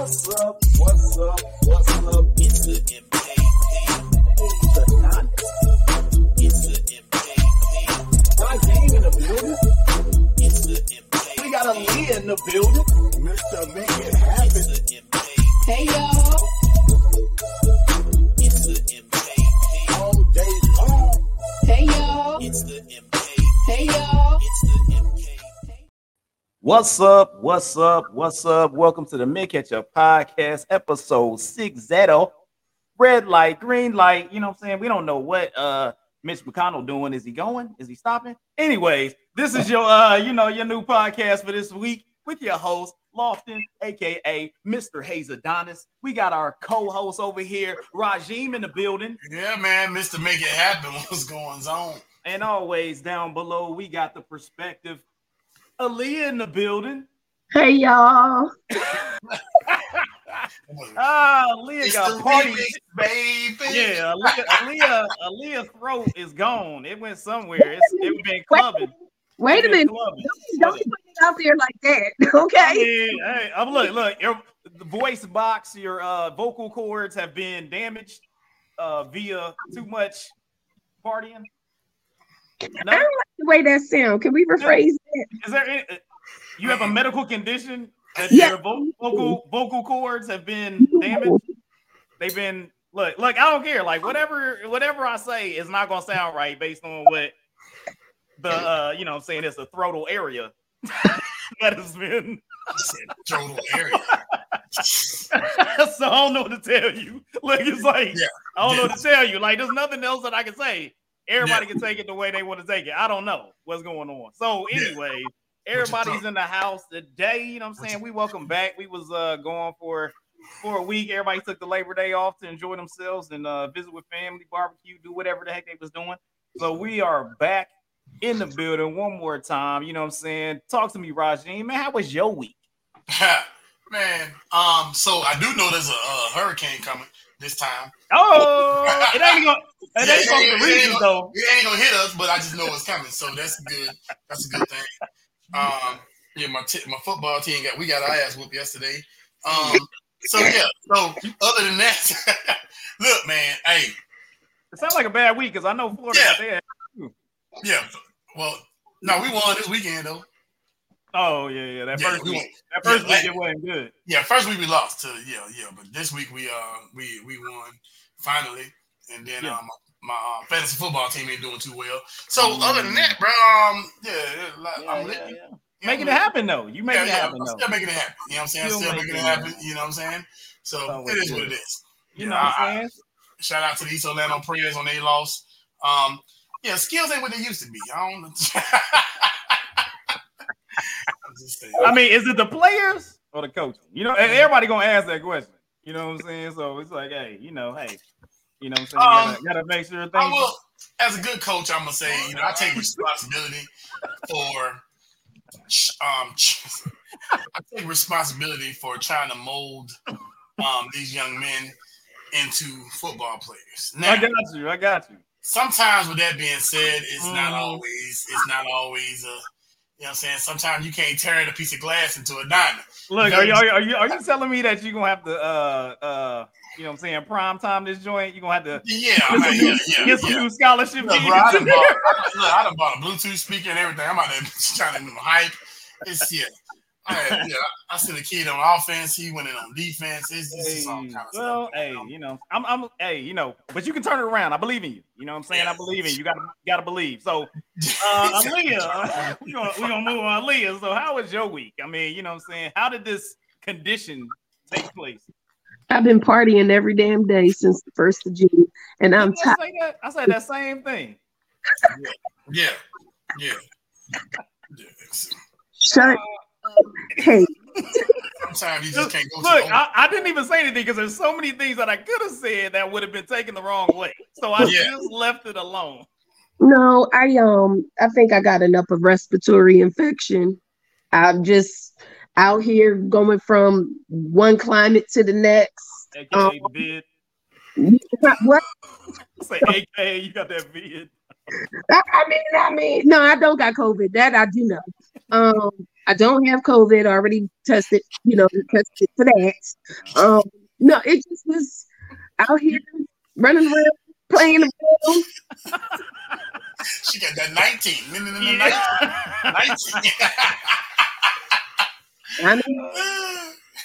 What's up? What's up? What's up? It's the MKP. It's the Don. It's the MKP. Raheem in the building. It's the MKP. We got a Lee in the building. Mr. Make It Happen. It's the MKP. Hey y'all. It's the MKP. All day long. Hey y'all. It's the MKP. Hey y'all. It's the MKP. What's up? What's up? What's up? Welcome to the Mint Ketchup Podcast, episode 60. Red light, green light. You know what I'm saying? We don't know what uh Mitch McConnell doing. Is he going? Is he stopping? Anyways, this is your uh, you know, your new podcast for this week with your host, Lofton, aka Mr. Hayes Adonis. We got our co-host over here, Rajim in the building. Yeah, man, Mr. Make It Happen. What's going on? And always down below, we got the perspective. Aaliyah in the building. Hey y'all. Ah, Aaliyah It's got party. remix, baby. Yeah, Aaliyah, Aaliyah, Aaliyah's throat is gone. It went somewhere. It's it been clubbing. Wait a minute. clubbing. Don't put it out there like that. I Okay. mean, hey, I'm look, look, your the voice box, your uh vocal cords have been damaged uh via too much partying. No, don't like the way that sound. Can we rephrase that? is there any, you have a medical condition that Yeah. your vocal vocal cords have been damaged? They've been look, look, I don't care. Like whatever, whatever I say is not gonna sound right based on what the uh, you know, I'm saying it's a throatal area that has been. I said total area. so I don't know what to tell you. Look, it's like Yeah. I don't know what to tell you. Like there's nothing else that I can say. Everybody Yeah. can take it the way they want to take it. I don't know what's going on. So Yeah. anyway, everybody's in the house today. You know what I'm saying? We welcome back. We was uh going for for a week. Everybody took the Labor Day off to enjoy themselves and uh visit with family, barbecue, do whatever the heck they was doing. So we are back in the building one more time. You know what I'm saying? Talk to me, Rajim. Man, how was your week? man, um, so I do know there's a, uh hurricane coming this time. Oh, it ain't gonna it Yeah, ain't yeah, reach yeah. us though. It ain't gonna hit us, but I just know it's coming, so that's good. That's a good thing. Um, yeah, my t- my football team got we got our ass whooped yesterday. Um, so yeah, so other than that, look, man, hey, It sounds like a bad week because I know Florida got their yeah, well, no, we won this weekend though. Oh yeah, yeah. That Yeah, first we week, won. that first Yeah, week it wasn't good. Yeah, first week we lost to yeah, yeah, but this week we uh we we won finally, and then Yeah. um my uh, fantasy football team ain't doing too well. So Mm. other than that, bro, um yeah, yeah, like, Yeah, I'm yeah, living. yeah. Making it happen though. You making yeah, it yeah, happen I'm though. still making it happen. You know what I'm saying? Still Still, making making it it happen. You know what I'm saying? So it is what it is. You Yeah, know what I- I'm saying? Shout out to the East Orlando Prayers on their loss. Um, yeah, skills ain't what they used to be. I don't. I'm just saying. I mean, is it the players or the coaching? You know, everybody gonna ask that question. You know what I'm saying? So it's like, hey, you know, hey, you know what I'm saying? You Um, gotta, gotta make sure I things. will, as a good coach, I'm gonna say, you know, I take responsibility for, um, I take responsibility for trying to mold um these young men into football players. Now, I got you. I got you. sometimes with that being said, it's not Mhm. always, it's not always a, you know what I'm saying? Sometimes you can't turn a piece of glass into a diamond. Look, are you, are you are you are you telling me that you're gonna have to uh uh you know what I'm saying prime time this joint? You're gonna have to Yeah, get I some, mean, new, yeah, yeah, get some yeah. new scholarship Look, bro, I done, bought, I, look, I done bought a Bluetooth speaker and everything. I'm out there trying to hype. It's yeah. I, yeah, I seen a kid on offense. He went in on defense. It's, it's just all Hey, kind of well, stuff. hey, you know, I'm, I'm, hey, you know, but you can turn it around. I believe in you. You know what I'm saying? I believe in you. You gotta, gotta believe. So, uh, Aaliyah, we gonna, we gonna move on. Aaliyah, so how was your week? I mean, you know what I'm saying? How did this condition take place? I've been partying every damn day since the first of June, and I'm I tired. say that? I said that same thing. yeah, yeah. yeah. So Shut. Hey, Sometimes you just can't go Look, I, I didn't even say anything because there's so many things that I could have said that would have been taken the wrong way. So I Yeah. just left it alone. no, I um, I think I got an upper respiratory infection. I'm just out here going from one climate to the next. AKA Um, vid. What? Say AKA, you got that vid. I I mean, I mean, no, I don't got COVID. That I do know. Um, I don't have COVID. I already tested, you know, tested for that. Um, no, it just was out here running around playing the ball. She got that 19. No, no, no, no, Yeah. 19. I mean,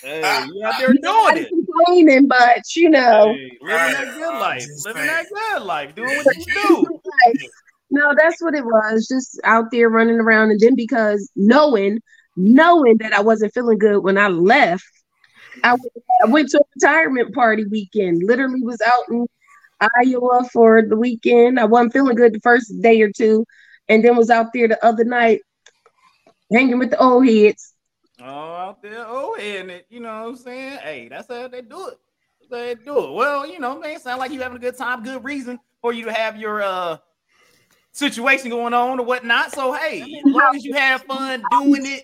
hey, you out there doing it. complaining, but you know, Hey, living that good life. Living saying. that good life. Doing what you you can. do. no, that's what it was. Just out there running around, and then because knowing, knowing that I wasn't feeling good when I left, I went, to a retirement party weekend. Literally was out in Iowa for the weekend. I wasn't feeling good the first day or two, and then was out there the other night hanging with the old heads. Oh, out there, oh, and it, you know what I'm saying? Hey, that's how they do it. They do it. Well, you know, man, sound like you having a good time, good reason for you to have your uh situation going on or whatnot. So hey, as long as you have fun doing it,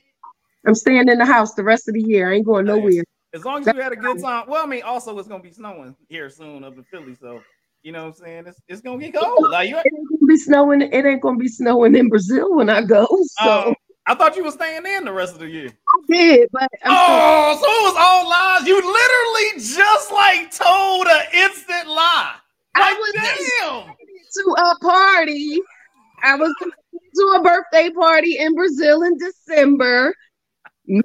I'm staying in the house the rest of the year. I ain't going nowhere. as long as you had a good time. Well, I mean, also it's gonna be snowing here soon up in Philly, so you know what I'm saying? It's, it's gonna get cold. Like you It ain't gonna be snowing. It ain't gonna be snowing in Brazil when I go. So Oh, I thought you were staying in the rest of the year. I did, but I'm Oh, so it was all lies. You literally just like told an instant lie. I was damn. to a party. I was to a birthday party in Brazil in December.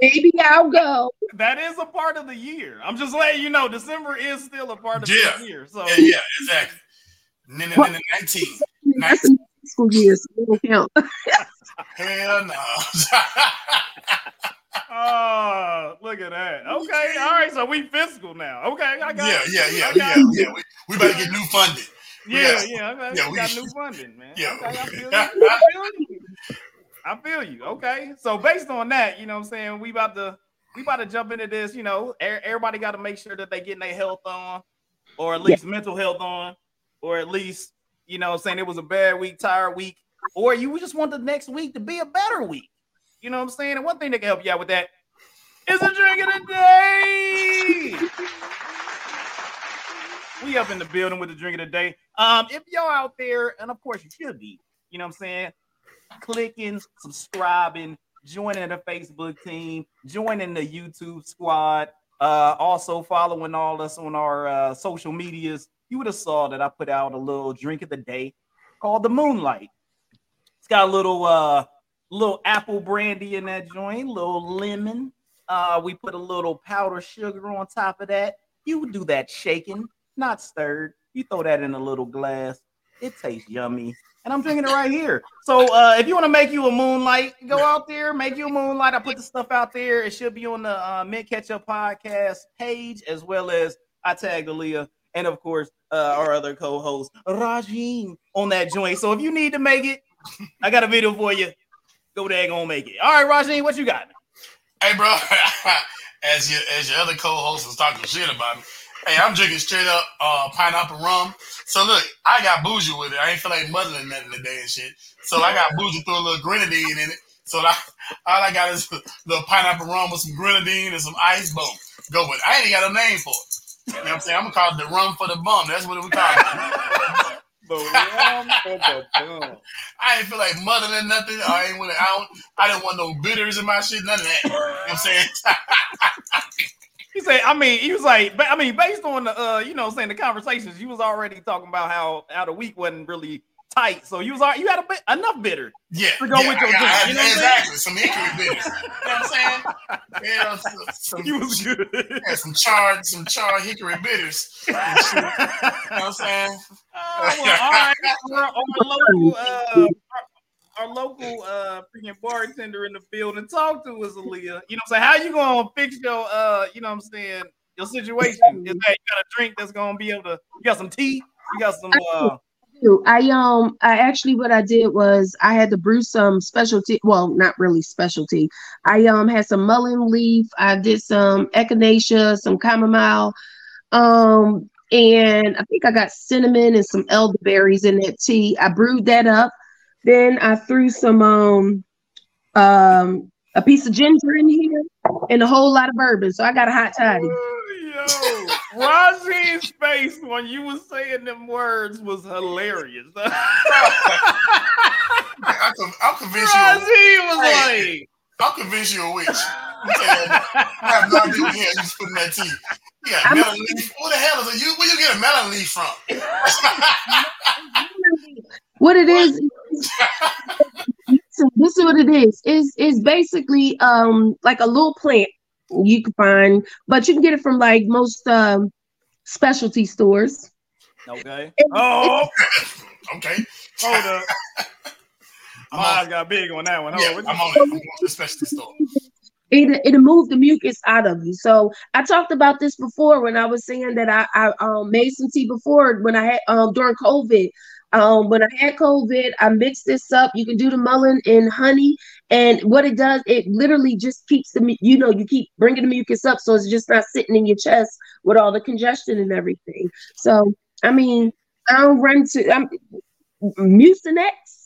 Maybe I'll go. That is a part of the year. I'm just letting you know December is still a part of Yeah. the year. So Yeah, yeah, exactly. No, no, no, no, 19. That's in school year, so it don't count. Hell no. oh look at that. Okay, all right. So we fiscal now. Okay, I got yeah, it. yeah, yeah, I yeah, it. yeah. We, we better get new funding. Yeah, Yes. yeah, okay. Yeah, we we- got new funding, man. Yeah. Okay, I feel you. I feel you. I feel you. Okay. So based on that, you know what I'm saying, we about to we about to jump into this, you know, e- everybody got to make sure that they getting their health on or at least mental health on or at least, you know what I'm saying, it was a bad week, tired week, or you just want the next week to be a better week. You know what I'm saying? And one thing that can help you out with that is a drink of the day. We up in the building with the drink of the day. Um, if y'all out there, and of course you should be, you know what I'm saying, clicking, subscribing, joining the Facebook team, joining the YouTube squad, uh, also following all us on our uh, social medias. You would have saw that I put out a little drink of the day called the Moonlight. It's got a little uh little apple brandy in that joint, little lemon. Uh, we put a little powdered sugar on top of that. You do that shaking, not stirred. You throw that in a little glass. It tastes yummy. And I'm drinking it right here. So uh, if you want to make you a moonlight, go out there, make you a moonlight. I put the stuff out there. It should be on the uh, Mint Ketchup podcast page, as well as I tagged Aaliyah and of course uh, our other co-host Rajin on that joint. So if you need to make it, I got a video for you. Go there, gonna make it. All right, Rajin, what you got? Hey, bro, as your as your other co-host was talking shit about me, hey, I'm drinking straight up uh, pineapple rum. So look, I got bougie with it. I ain't feel like muddling nothing today and shit. So I got bougie threw a little grenadine in it. So I, all I got is a little pineapple rum with some grenadine and some ice. Boom, go with it. I ain't got a name for it. You know what I'm saying? I'm gonna call it the rum for the bum. That's what we call it. I ain't feel like muddling nothing. I ain't want. I don't. I didn't want no bitters in my shit. None of that. You know what I'm saying? He said, I mean, he was like, but I mean, based on the uh, you know, saying the conversations, you was already talking about how how the week wasn't really tight. So you was al- you had a bit enough bitter. Yeah, To go yeah, with your I I- you know exactly. Some hickory bitters. You know what I'm saying? Yeah, some, some, You was good. yeah, some charred, some charred hickory bitters. You know what I'm saying? Oh, well, all right. Our, our local, uh, our, local uh, freaking bartender in the field and talk to us, Aaliyah. You know what I'm saying? How you gonna fix your, uh, you know what I'm saying, your situation? Is that you got a drink that's gonna be able to? You got some tea? You got some? uh I um I actually what I did was I had to brew some specialty well not really specialty I um had some mullein leaf I did some echinacea some chamomile um and I think I got cinnamon and some elderberries in that tea I brewed that up then I threw some um um a piece of ginger in here and a whole lot of bourbon so I got a hot toddy Yo, Raji's face when you was saying them words was hilarious. I, I'm, I'm convinced you. Raji was Hey. like, I'll convince you a witch. I'm telling you, I have no idea what the hell you putting that tea. You got melon leaf. What the hell is it? You where you get a melon leaf from? What it is, so this is what it is. Is is basically um like a little plant you can find, but you can get it from like most um specialty stores. Okay. It- Oh, okay. hold up. I'm Mine's on, got big on that one. yeah, Hold I'm on. on it. I'm on the specialty store. it it'll move the mucus out of you. So I talked about this before when I was saying that I, I um made some tea before when I had um during COVID. Um when I had COVID, I mixed this up. You can do the mullein and honey, and what it does, it literally just keeps the you know you keep bringing the mucus up, so it's just not sitting in your chest with all the congestion and everything. So I mean, I don't run to I'm Mucinex.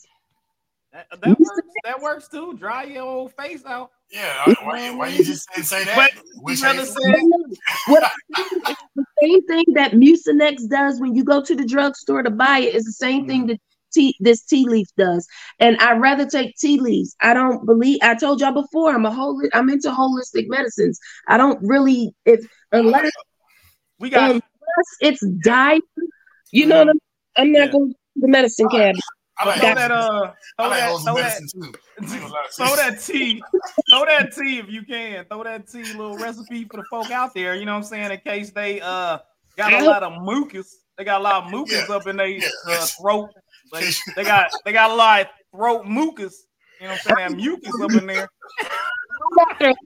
That, that works. That works too. Dry your old face out. Yeah, I- why, um, why you just didn't say that? But Which you rather ain't- say What the same thing that Mucinex does when you go to the drugstore to buy it is the same thing mm. that tea this tea leaf does. And I'd rather take tea leaves. I don't believe I told y'all before I'm a whole I'm into holistic medicines. I don't really if unless, we got unless it's diet, you know what I'm I'm not Yeah. going to the medicine cabinet. I like, throw that uh throw like that throw that medicine too. I ain't gonna lie to throw that tea throw that tea if you can throw that tea little recipe for the folk out there you know what i'm saying in case they uh got a lot of mucus they got a lot of mucus Yeah. up in their Yeah. uh, throat like, they got they got a lot of throat mucus you know what i'm saying that mucus up in there That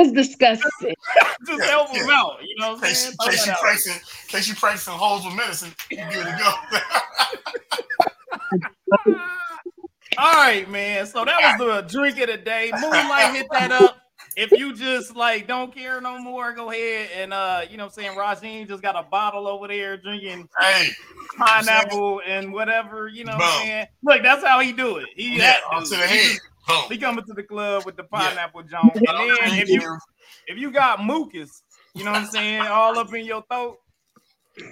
is disgusting. just Yeah, help them yeah. out you know what i'm case, saying case Throw you that out. practicing, case you practicing holes with medicine, you good to go. All right, man. So that was the drink of the day. Moonlight hit that up. If you just like don't care no more, go ahead and uh, you know what I'm saying, Rajin just got a bottle over there drinking hey, pineapple and whatever, you know what I'm saying? Look, that's how he do it. He yeah, that to the head. Boom. He coming to the club with the Yeah. pineapple Jones. And then if you if you got mucus, you know what I'm saying, all up in your throat,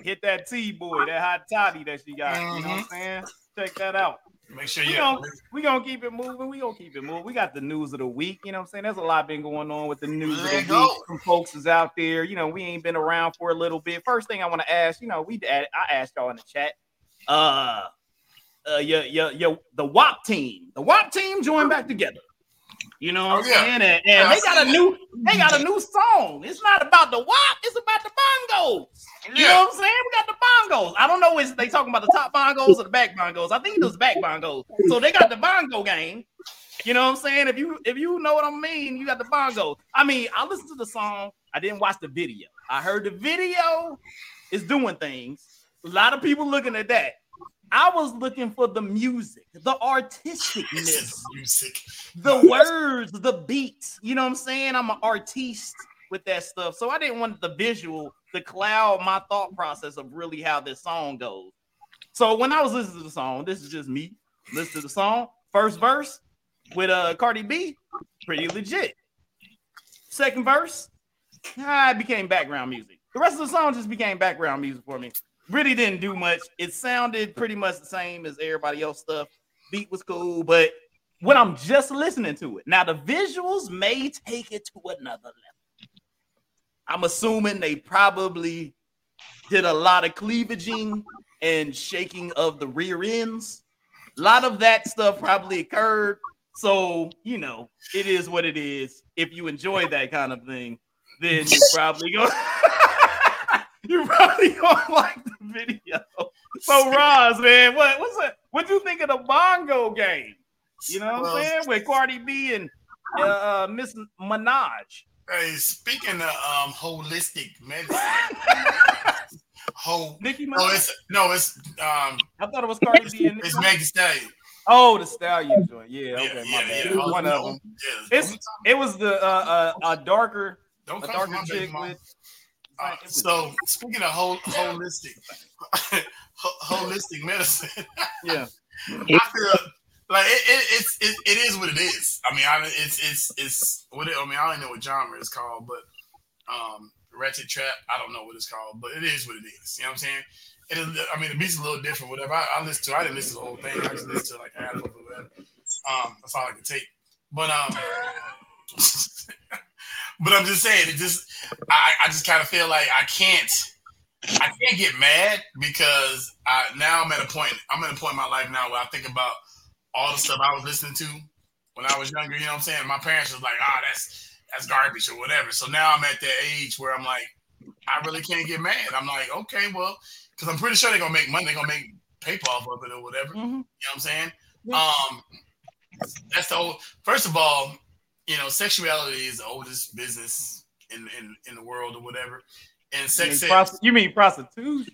hit that tea boy, that hot toddy that she got. You know what I'm Mm-hmm. saying? Check that out. make sure you gonna, we gonna keep it moving. We gonna keep it moving. We got the news of the week. You know what I'm saying? There's a lot been going on with the news of the go. week. Some folks is out there. You know, we ain't been around for a little bit. First thing I want to ask, you know, we I asked y'all in the chat. Uh, uh, your your your the WAP team, the WAP team joined back together. You know what Oh, I'm yeah. saying? And, and Yeah, they got a new they got a new song. It's not about the WAP, it's about the bongos. You know what I'm saying? We got the bongos. I don't know if they talking about the top bongos or the back bongos. I think it was back bongos. So they got the bongo game. You know what I'm saying? If you if you know what I mean, you got the bongos. I mean, I listened to the song. I didn't watch the video. I heard the video is doing things. A lot of people looking at that. I was looking for the music, the artisticness music. the words, the beats. You know what I'm saying? I'm an artiste with that stuff. So I didn't want the visual to cloud my thought process of really how this song goes. So when I was listening to the song, this is just me. Listen to the song. First verse with uh Cardi B, pretty legit. Second verse, ah, it became background music. The rest of the song just became background music for me. Really didn't do much. It sounded pretty much the same as everybody else stuff. Beat was cool, but when I'm just listening to it. Now the visuals may take it to another level. I'm assuming they probably did a lot of cleavaging and shaking of the rear ends. A lot of that stuff probably occurred. So, you know, it is what it is. If you enjoy that kind of thing, then you're probably go you probably don't like the video. So Roz, man, what what's that? What you think of the bongo game? You know what Well, I'm saying? With Cardi B and uh, uh Miss Minaj. Hey, speaking of um holistic medicine, whole Nicki Minaj. no, it's no, it's um, I thought it was Cardi B and it's Megan Stallion. Oh, the Stallion joint. Yeah, Yeah, okay, yeah, my bad. yeah. One of them. Yeah, It's- It was the uh, uh, a darker, don't a darker chick mama. With. Uh, was- so speaking of whole, holistic, holistic medicine, yeah, I feel like it, it, it's it, it is what it is. I mean, I, it's it's it's what it, I mean. I don't know what genre it's called, but um, Ratchet Trap. I don't know what it's called, but it is what it is. You know what I'm saying? It is, I mean, the beat's a little different. Whatever I, I listened to, I didn't listen to the whole thing. I just listened to like half of it. Whatever. Um, that's all I could take. But um, but I'm just saying, it just I, I just kind of feel like I can't I can't get mad because I now I'm at a point I'm at a point in my life now where I think about all the stuff I was listening to when I was younger. You know what I'm saying? My parents was like, ah, that's that's garbage or whatever. So now I'm at that age where I'm like, I really can't get mad. I'm like, okay, well, because I'm pretty sure they're gonna make money. They're gonna make paper off of it or whatever. You know what I'm saying? Um, that's the old. First of all, you know, sexuality is the oldest business in in, in the world or whatever. And You sex mean, sales. prosti- you mean prostitution?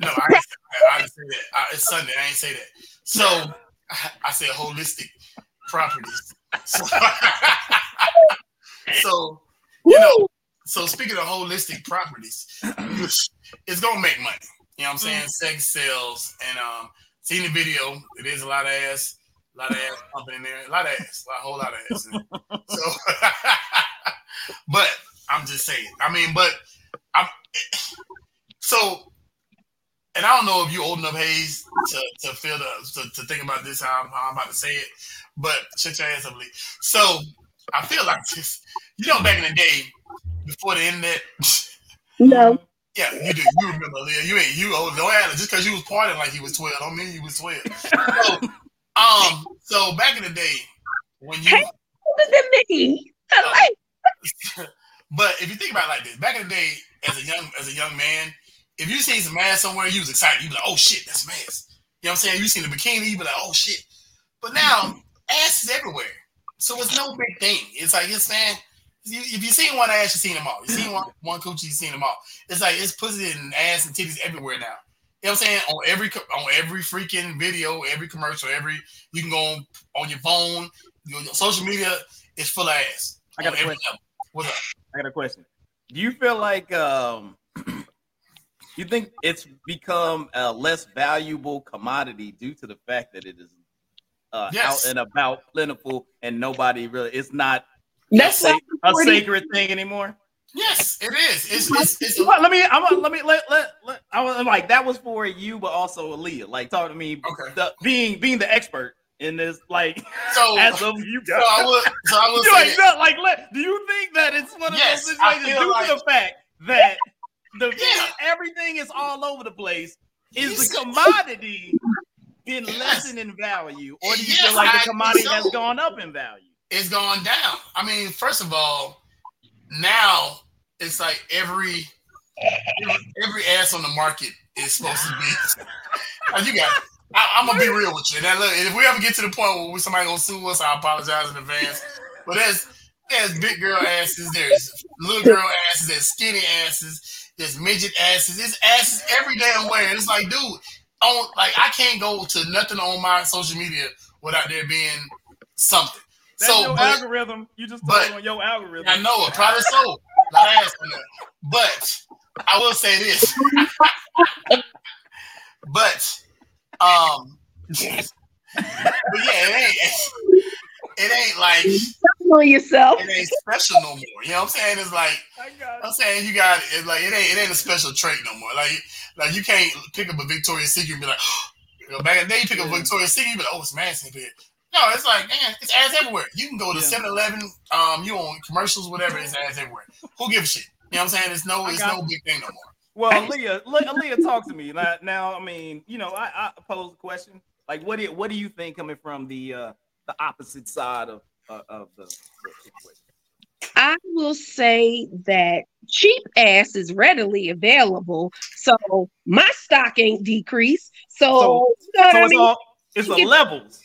No, I didn't say that. I didn't say that. I, it's Sunday. I ain't say that. So I, I said holistic properties. So, so you know, so speaking of holistic properties, it's gonna make money. You know what I'm saying? Sex sales and um seen the video. It is a lot of ass, a lot of ass pumping in there, a lot of ass, a whole lot of ass. So, but I'm just saying. I mean, but I'm so and I don't know if you're old enough, Hayes, to, to feel the to, to think about this how I'm, how I'm about to say it, but shut your ass up, Lee. So I feel like this, you know, back in the day, before the internet, No. yeah, you do. You remember, Leah? You ain't you old. Act just because you was partying like you was twelve. Don't mean you was twelve. So, um, so back in the day, when you, Hey. That mean? I like but if you think about it like this, back in the day, as a young as a young man, if you seen some ass somewhere, you was excited. You be like, oh shit, that's some ass. You know what I'm saying? You seen the bikini, you be like, oh shit. But now ass is everywhere, so it's no big thing. It's like it's man. If you seen one ass, you seen them all. You seen one one coochie, you seen them all. It's like it's pussy and ass and titties everywhere now. You know what I'm saying? On every co- on every freaking video, every commercial, every you can go on, on your phone, your, your social media is full of ass. I got a question. level. What's up? I got a question. Do you feel like um you think it's become a less valuable commodity due to the fact that it is uh, Yes. out and about, plentiful, and nobody really it's not that's a, sa- a sacred thing anymore? Yes, it is. It's it's, it's let me I'm let me let let, let I was like that was for you, but also Aaliyah. Like talk to me okay. the, being being the expert in this, like So, as of you so I would so I would say like, like, let, do you think that it's one of Yes, those situations due like- to the fact that the Yeah. everything is all over the place? Is Yes. the commodity been lessened in value, or do you Yes, feel like the commodity so. has gone up in value? it's gone down. I mean, first of all, now it's like every every, ass on the market is supposed to be. You got. I, I'm gonna be real with you. Look, if we ever get to the point where somebody gonna sue us, I apologize in advance. But there's there's big girl asses, there's little girl asses, there's skinny asses, there's midget asses, there's asses every damn way. And it's like, dude, on like I can't go to nothing on my social media without there being something. That's so, your but- algorithm. You just but- on your algorithm. I know it, probably so. A lot of ass on there. But I will say this. but um but yeah, it ain't it ain't like on yourself. it ain't special no more. You know what I'm saying? It's like I got I'm saying you got it like it ain't it ain't a special trait no more. Like like you can't pick up a Victoria's Secret and be like, you know, back in the day you pick up a Victoria's Secret, you be like, oh, it's ass in here. No, it's like, man, it's ass everywhere. You can go to Yeah. 7-Eleven, um, you on commercials, whatever, it's ass everywhere. Who gives a shit? You know what I'm saying? It's no, I it's no big thing no more. Well, Leah, Le- Leah, talk to me now. Now, I mean, you know, I, I pose a question. Like, what do you, what do you think coming from the uh, the opposite side of uh, of the, the situation? I will say that cheap ass is readily available, so my stock ain't decreased. So, So- you know what So I it's mean? all it's the You- levels.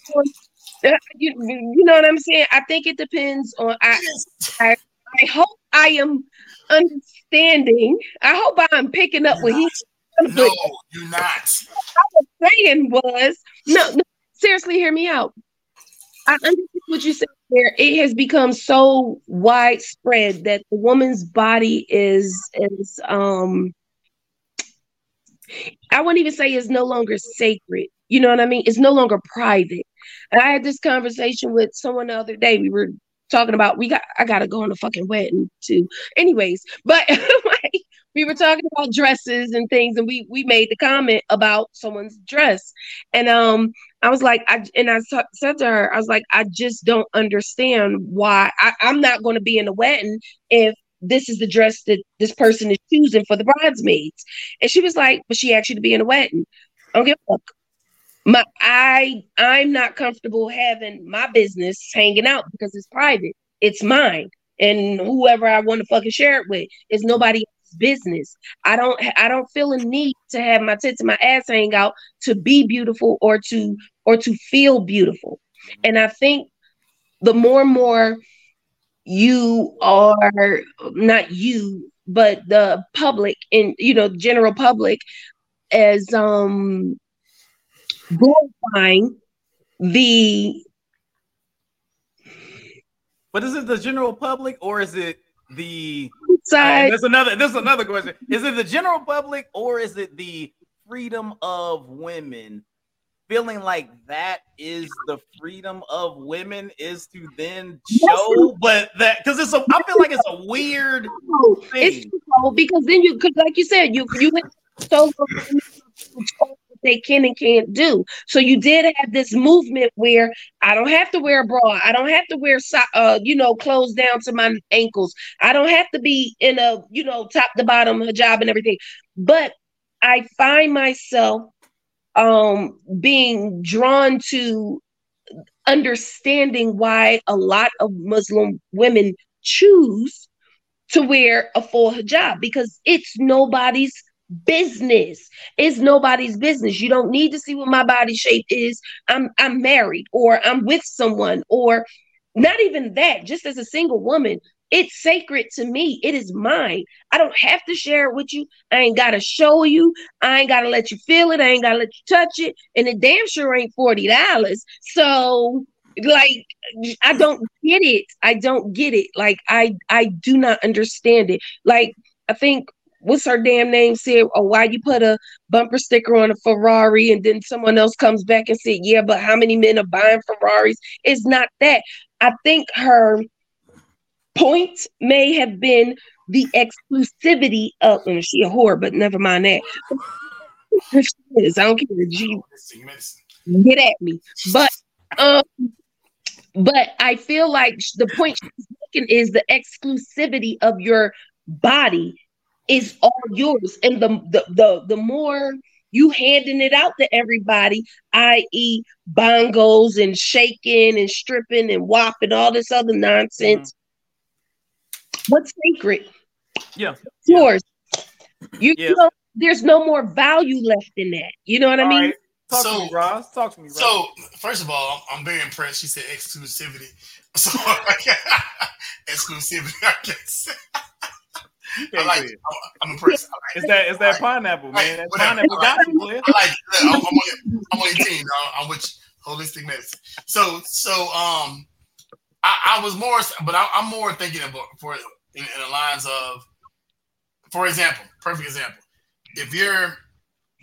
Uh, you, you know what I'm saying? I think it depends on. I I hope I am understanding. I hope I'm picking up what he's No, you're not. What I was saying was no, no. Seriously, hear me out. I understand what you said there. It has become so widespread that the woman's body is is um I wouldn't even say is no longer sacred. You know what I mean? It's no longer private. And I had this conversation with someone the other day. We were talking about we got I gotta go on a fucking wedding too. Anyways, but we were talking about dresses and things, and we we made the comment about someone's dress. And um I was like, I and I t- said to her, I was like, I just don't understand why I, I'm not going to be in the wedding if this is the dress that this person is choosing for the bridesmaids. And she was like, but she asked you to be in a wedding. I don't give a fuck. My I I'm not comfortable having my business hanging out because it's private. It's mine. And whoever I want to fucking share it with is nobody else's business. I don't I don't feel a need to have my tits and my ass hang out to be beautiful or to or to feel beautiful. And I think the more and more you are not you but the public and you know general public as um glorifying the But is it the general public or is it the side there's another there's another question. Is it the general public or is it the freedom of women feeling like that is the freedom of women is to then show but that because it's a I feel like it's a weird thing. so because then you could like you said you you so they can and can't do. So you did have this movement where i don't have to wear a bra. I don't have to wear so- uh you know clothes down to my ankles. I don't have to be in a you know top to bottom hijab and everything. But i find myself um being drawn to understanding why a lot of muslim women choose to wear a full hijab because it's nobody's business. It's nobody's business. You don't need to see what my body shape is. I'm I'm married or I'm with someone or not even that. Just as a single woman, it's sacred to me. It is mine. I don't have to share it with you. I ain't got to show you. I ain't got to let you feel it. I ain't got to let you touch it. And it damn sure ain't $40. So like I don't get it. I don't get it. Like I I do not understand it. Like I think what's her damn name said, or why you put a bumper sticker on a Ferrari and then someone else comes back and said, Yeah, but how many men are buying Ferraris? It's not that. I think her point may have been the exclusivity of and she a whore, but never mind that. She is. I don't care. Get at me. But um, but I feel like the point she's making is the exclusivity of your body is all yours, and the the the, the more you handing it out to everybody, i.e., bongos and shaking and stripping and whopping all this other nonsense. Mm-hmm. What's sacred? Yeah. It's yours. You, Yeah. you know, there's no more value left in that. You know what I mean? right. Talk So- to me, Ross. Talk to me, Ross. So first of all, I'm very impressed. She said exclusivity. So exclusivity, I guess. I like it. I'm, I'm impressed. Like Is it. that is that Right. pineapple, man? That Whatever. pineapple got you, player. I like. I'm, I'm, on, your- I'm on your team, dog. I'm with you. holistic medicine. So, so um, I, I was more, but I, I'm more thinking about for in, in the lines of, for example, perfect example. If you're,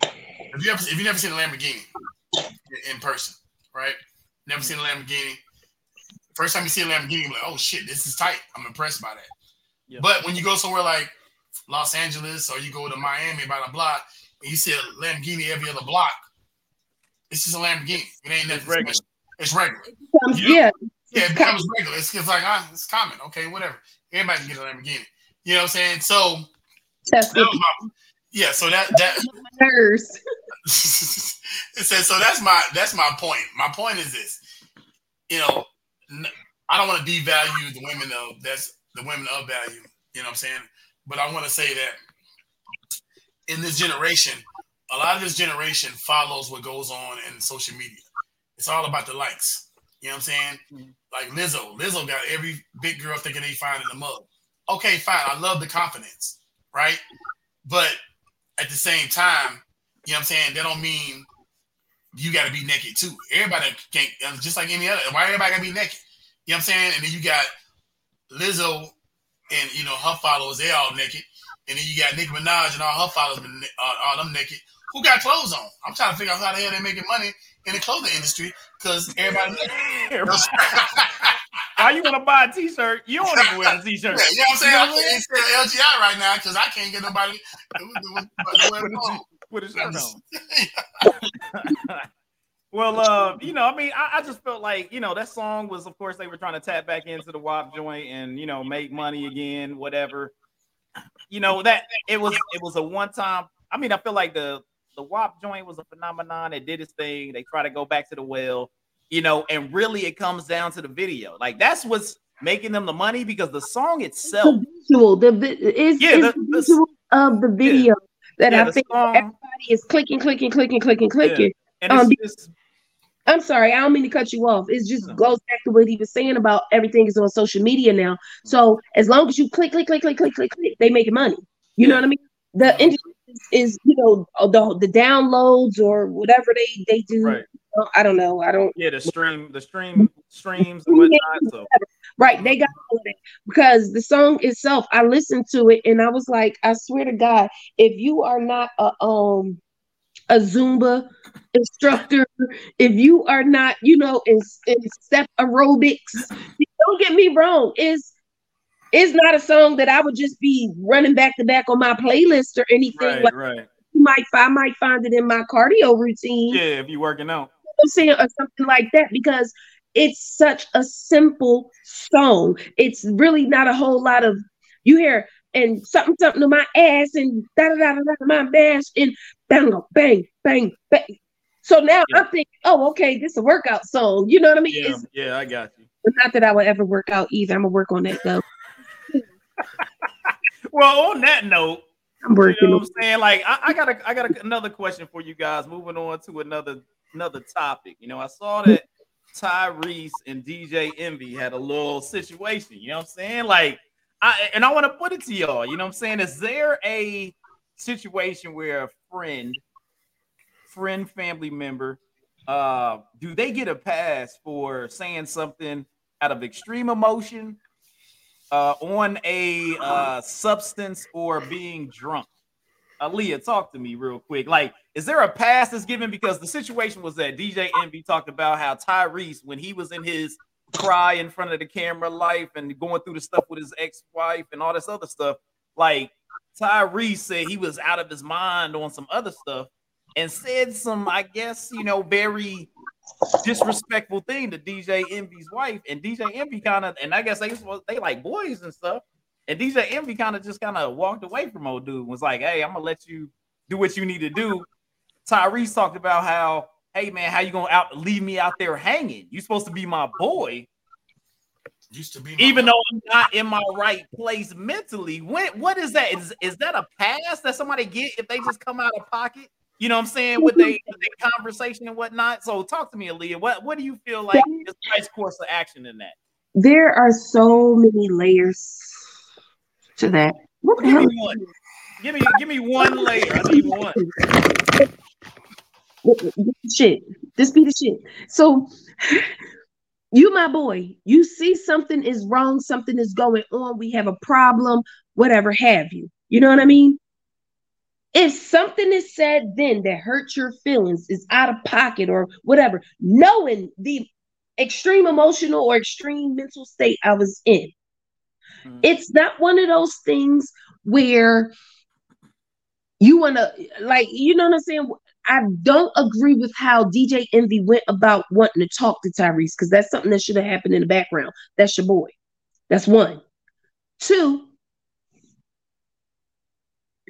if you ever, if you never seen a Lamborghini in- in person, right? Never seen a Lamborghini. First time you see a Lamborghini, you're like, oh shit, this is tight. I'm impressed by that. Yeah. But when you go somewhere like Los Angeles or you go to Miami by the block and you see a Lamborghini every other block, it's just a Lamborghini. It ain't nothing regular. special. It's regular. Um, Yeah. yeah, Yeah, it becomes regular. It's just like ah, it's common. Okay, whatever. Everybody can get a Lamborghini. You know what I'm saying? So test that was my, yeah. So that that nerves. it says so that's my that's my point. My point is this. You know, I don't want to devalue the women of that's the women of value. You know what I'm saying? But I want to say that in this generation, a lot of this generation follows what goes on in social media. It's all about the likes. You know what I'm saying? Mhm. Like Lizzo. Lizzo got every big girl thinking they fine in the mug. Okay, fine. I love the confidence, right? But at the same time, you know what I'm saying? That don't mean you got to be naked too. Everybody can't, just like any other. Why everybody got to be naked? You know what I'm saying? And then you got Lizzo and you know her followers, they all naked. And then you got Nicki Minaj and all her followers, uh, all them naked. Who got clothes on? I'm trying to figure out how the hell they're making money in the clothing industry because everybody naked. Why you want to buy a t-shirt? You don't even wear a Yeah, t-shirt. you know what I'm saying? You know I can't say LGI right now because I can't get nobody to wear it on. With a shirt on. Well, uh, you know, I mean, I, I just felt like, you know, that song was, of course, they were trying to tap back into the WAP joint and, you know, make money again, whatever. You know, that it was it was a one time. I mean, I feel like the the WAP joint was a phenomenon. It did its thing. They try to go back to the well, you know, and really it comes down to the video. Like that's what's making them the money because the song itself, the visual, the is Yeah, the- the, the- visual of the video that yeah, I think song, everybody is clicking, clicking, clicking, clicking, clicking. and um, it's, it's I'm sorry, I don't mean to cut you off. It just goes back to what he was saying about everything is on social media now. So as long as you click, click, click, click, click, click, click, they making money. You know what I mean? The industry is, you know the the downloads or whatever they they do. right. I don't know. I don't. Yeah, the stream, the stream streams and whatnot. So Right, they got all of it because the song itself. I listened to it and I was like, I swear to God, if you are not a um a Zumba instructor, if you are not, you know, in, in step aerobics, don't get me wrong, is it's not a song that I would just be running back to back on my playlist or anything. right, Like right. you might, I might find it in my cardio routine. Yeah, if you're working out. I'm saying or something like that because it's such a simple song. It's really not a whole lot of you hear and something something to my ass and da da da da da my bash and bang bang bang bang. So now Yeah. I'm thinking, oh, okay, this is a workout song. You know what I mean? Yeah, yeah, I got you. not that I would ever work out either. I'm gonna work on that though. Well, on that note, I'm working. you know what I'm saying? Like, I, I got a, I got a, another question for you guys. Moving on to another, another topic. You know, I saw that Tyrese and DJ Envy had a little situation. You know what I'm saying? Like, I and I want to put it to y'all. You know what I'm saying? Is there a situation where a friend, friend, family member, uh, do they get a pass for saying something out of extreme emotion, uh, on a uh substance or being drunk? Aaliyah, talk to me real quick. Like, is there a pass that's given? Because the situation was that DJ Envy talked about how Tyrese, when he was in his cry in front of the camera life and going through the stuff with his ex-wife and all this other stuff, like Tyrese said he was out of his mind on some other stuff and said some, I guess, you know, very disrespectful thing to DJ Envy's wife. And DJ Envy kind of, and I guess they they like boys and stuff. And DJ Envy kind of just kind of walked away from old dude. Was like, hey, I'm gonna let you do what you need to do. Tyrese talked about how, hey man, how you gonna out leave me out there hanging? You supposed to be my boy, Used to be even though I'm not in my right place mentally. When what is that? Is is that a pass that somebody get if they just come out of pocket? You know what I'm saying with their conversation and whatnot. So talk to me, Aaliyah. What what do you feel like is the right course of action in that? there are so many layers to that. What the Give hell? me one. Give me give me one layer. I need one. shit. This be the shit. So you my boy, you see something is wrong, something is going on, we have a problem, whatever have you. You know what I mean? If something is said then that hurts your feelings, is out of pocket or whatever, knowing the extreme emotional or extreme mental state I was in, Mhm. it's not one of those things where you want to like you know what i'm saying? I don't agree with how dj envy went about wanting to talk to tyrese because that's something that should have happened in the background. That's your boy. That's one. Two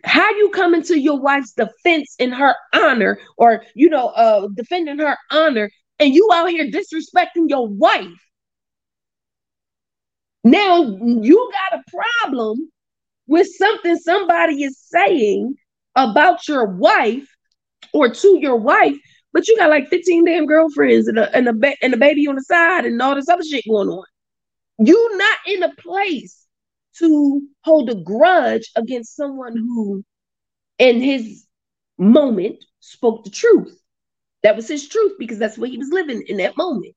how you coming to your wife's defense in her honor or you know uh defending her honor and you out here disrespecting your wife now you got a problem with something somebody is saying about your wife or to your wife, but you got like 15 damn girlfriends and a, and a, ba- and a baby on the side and all this other shit going on. You not in a place to hold a grudge against someone who, in his moment, spoke the truth. That was his truth because that's what he was living in that moment.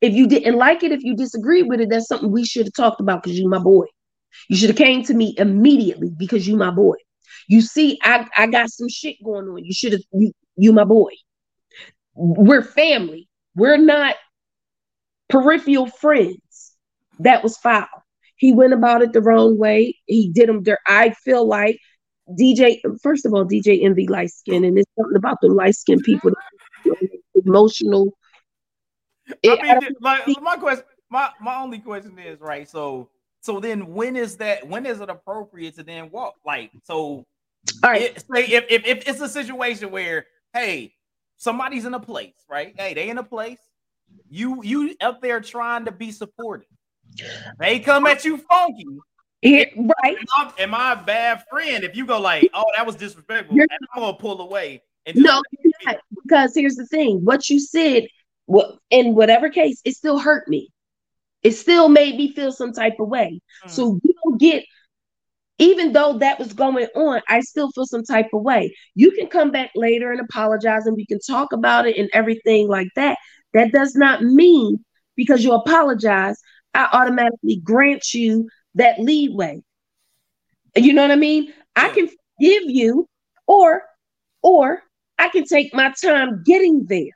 If you didn't like it, if you disagreed with it, that's something we should have talked about because you my boy. You should have came to me immediately because you my boy. You see, I, I got some shit going on. You should have you you my boy. We're family. We're not peripheral friends. That was foul. He went about it the wrong way. He did them there. I feel like DJ, first of all, DJ Envy light skin, and it's something about the light skin people. emotional. It- I I mean, don't- th- like my question, my my only question is right. So so then when is that? When is it appropriate to then walk? Like so, all right, it, say if, if if it's a situation where hey somebody's in a place, right? Hey, they in a place. You you up there trying to be supportive. They come at you funky. right. Am I, am I a bad friend if you go like, oh, that was disrespectful? You're- and I'm gonna pull away. And No, because here's the thing: what you said, what in whatever case, it still hurt me. It still made me feel some type of way. Mm. So you don't get, even though that was going on, I still feel some type of way. You can come back later and apologize, and we can talk about it and everything like that. That does not mean because you apologize, I automatically grant you that leeway. You know what I mean? I can forgive you, or or I can take my time getting there.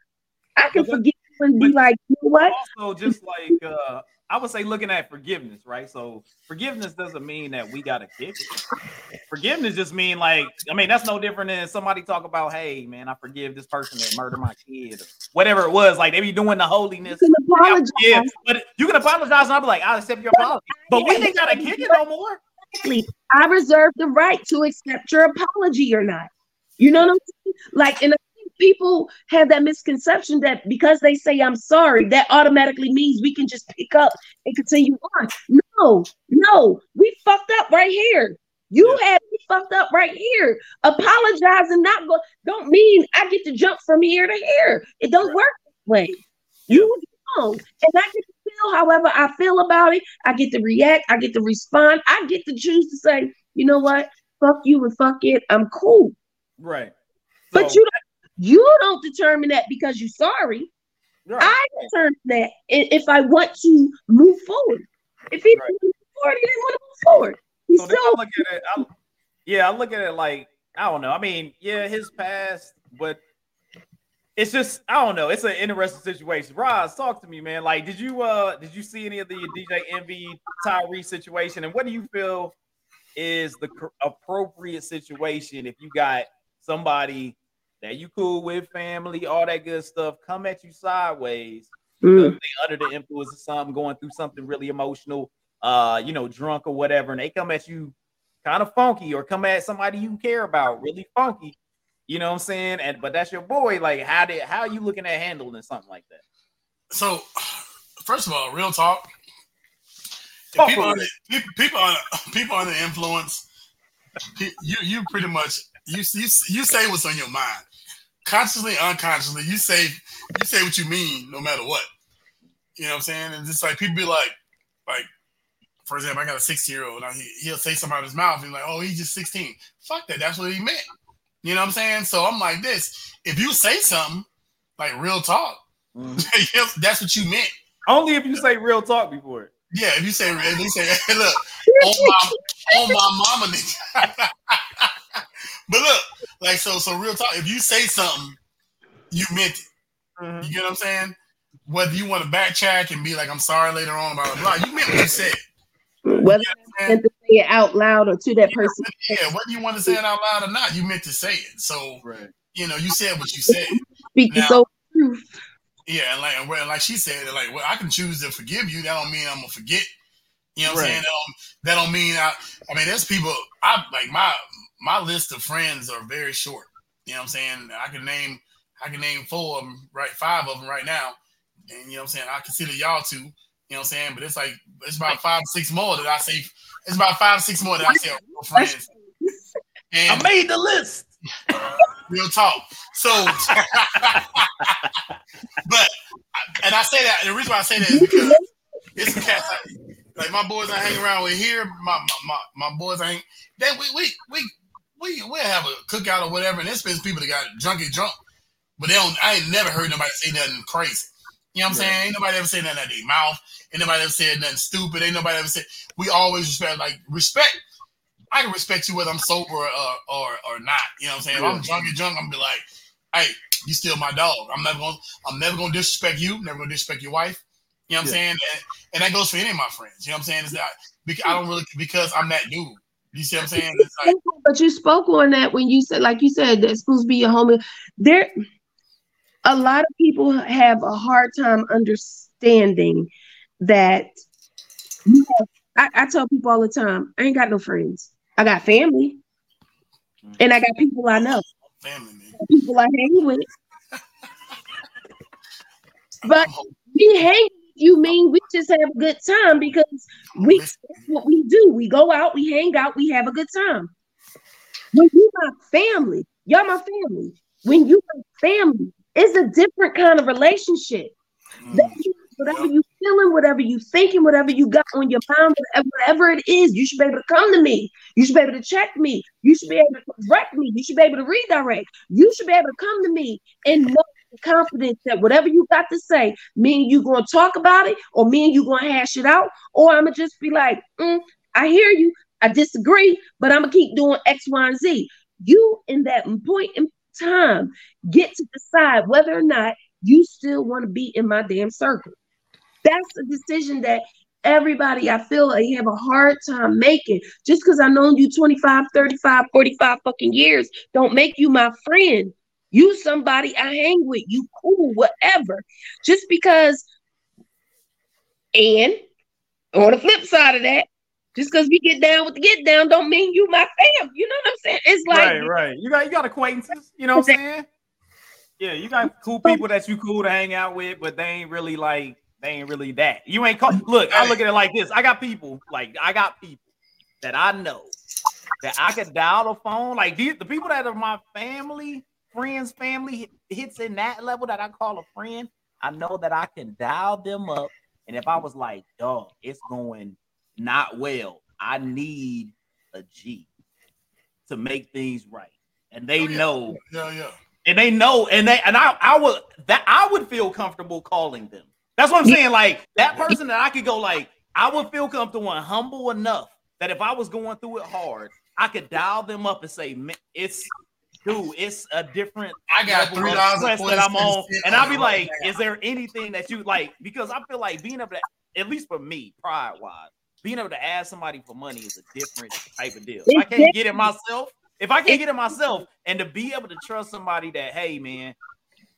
I can forgive you and be like, you know what? also just like uh I would say looking at forgiveness, right? So forgiveness doesn't mean that we gotta kick it. Forgiveness just mean like I mean that's no different than somebody talk about, hey man, I forgive this person that murdered my kid, or whatever it was. Like they be doing the holiness. You can Yeah, but you can apologize, and I'll be like, I'll accept your apology. But we ain't gotta kick it no more. I reserve the right to accept your apology or not. You know what I'm saying? Like, and I people have that misconception that because they say I'm sorry, that automatically means we can just pick up and continue on. No, no, we fucked up right here. You had me fucked up right here. Apologize and not go don't mean I get to jump from here to here. It don't work that way. You wrong. And I get to feel however I feel about it. I get to react. I get to respond. I get to choose to say, you know what? Fuck you and fuck it. I'm cool. Right. But you don't you don't determine that because you're sorry. Right. I determine that if I want to move forward. If he Right. didn't move forward, he didn't want to move forward. He's So I look at it. I, yeah, I look at it like I don't know. I mean, yeah, his past, but it's just I don't know. It's an interesting situation. Roz, talk to me, man. Like, did you uh did you see any of the DJ Envy Tyree situation, and what do you feel is the appropriate situation if you got somebody that you cool with, family, all that good stuff, come at you sideways Mm. they under the influence of something, going through something really emotional, uh, you know, drunk or whatever, and they come at you kind of funky or come at somebody you care about really funky, you know what I'm saying? And but that's your boy. Like, how did how are you looking at handling something like that? So, first of all, real talk. If people, under, people, people, under, people under influence, you you pretty much you, you you say what's on your mind, consciously, unconsciously. You say you say what you mean, no matter what. You know what I'm saying? And just like people be like, like, for example, I got a 16 year old. He, he'll say something out of his mouth. He's like, "Oh, he's just 16." Fuck that. That's what he meant. You know what I'm saying? So I'm like this. If you say something like real talk, mm-hmm. that's what you meant. Only if you say real talk before it. Yeah, if you say, if you say, hey, look, on oh, my, on oh, my mama, nigga. but look, like, so, so real talk. If you say something, you meant it. Mhm. You get what I'm saying? Whether you want to backtrack and be like, I'm sorry later on, blah blah blah. You meant what you said. Whether Man, meant to say it out loud or to that person. yeah, whether you want to say it out loud or not, you meant to say it. So Right. you know, you said what you said. Speaking Now- so truth. Yeah, and like well, like she said, like well, I can choose to forgive you. That don't mean I'm gonna forget. You know what Right. I'm saying? That don't, that don't mean I. I mean, there's people. I like my my list of friends are very short. You know what I'm saying? I can name I can name four of them, right? Five of them right now. And you know what I'm saying? I consider y'all two. You know what I'm saying? But it's like it's about five, six more that I say. It's about five, six more that I say are real friends. I made the list. real talk. So, but and I say that the reason why I say that is because it's some cats I, like my boys I hang around with here. My my, my, my boys I hang. Then we we we we we have a cookout or whatever, and there's been people that got drunky drunk, but they don't. I ain't never heard nobody say nothing crazy. You know what I'm saying? Ain't nobody ever say nothing out their mouth. Ain't nobody ever said nothing stupid. Ain't nobody ever said. We always respect like respect. I can respect you whether I'm sober or or, or not. You know what I'm saying? If I'm drunk and drunk, I'm gonna be like, hey, you still my dog. I'm never gonna I'm never gonna disrespect you, never gonna disrespect your wife. You know what I'm saying? And, and that goes for any of my friends. You know what I'm saying? It's not because I don't really because I'm that dude. You see what I'm saying? It's like But you spoke on that when you said, like you said, that schools be your home. There, a lot of people have a hard time understanding that you have- I, I tell people all the time, I ain't got no friends. I got family and I got people I know, Family, people I hang with. But we hang you mean we just have a good time because we that's what we do. We go out, we hang out, we have a good time. When you my family, y'all my family. When you my family, it's a different kind of relationship. Mm. You- whatever you feeling, whatever you thinking, whatever you got on your mind, whatever, whatever it is, you should be able to come to me. You should be able to check me. You should be able to correct me. You should be able to redirect. You should be able to come to me and know with confidence that whatever you got to say, me and you gonna talk about it, or me and you gonna hash it out, or I'm gonna just be like, "Mm, I hear you, I disagree, but I'm gonna keep doing X, Y, and Z. You in that point in time get to decide whether or not you still want to be in my damn circle. That's a decision that everybody I feel like have a hard time making. Just because I known you 25, 35, 45 fucking years don't make you my friend. You somebody I hang with, you cool, whatever. Just because and on the flip side of that, just because we get down with the get down don't mean you my fam. You know what I'm saying? It's like right, right. You got you got acquaintances, you know what I'm saying? Yeah, you got cool people that you cool to hang out with, but they ain't really like they ain't really that. You ain't call, look, I look at it like this. I got people, like I got people that I know that I could dial the phone. Like these, the people that are my family, friends, family hits in that level that I call a friend. I know that I can dial them up. And if I was like, dog, it's going not well, I need a G to make things right. And they Oh, yeah. know Yeah, yeah. and they know, and they and I, I would that I would feel comfortable calling them. That's what I'm saying. Like that person that I could go like, I would feel comfortable and humble enough that if I was going through it hard, I could dial them up and say, "Man, it's dude, it's a different I got level three dollars stress that I'm on. And I'll be like, is there anything that you like? Because I feel like being able to, at least for me, pride wise, being able to ask somebody for money is a different type of deal. If I can't get it myself, if I can't get it myself, and to be able to trust somebody that, hey man,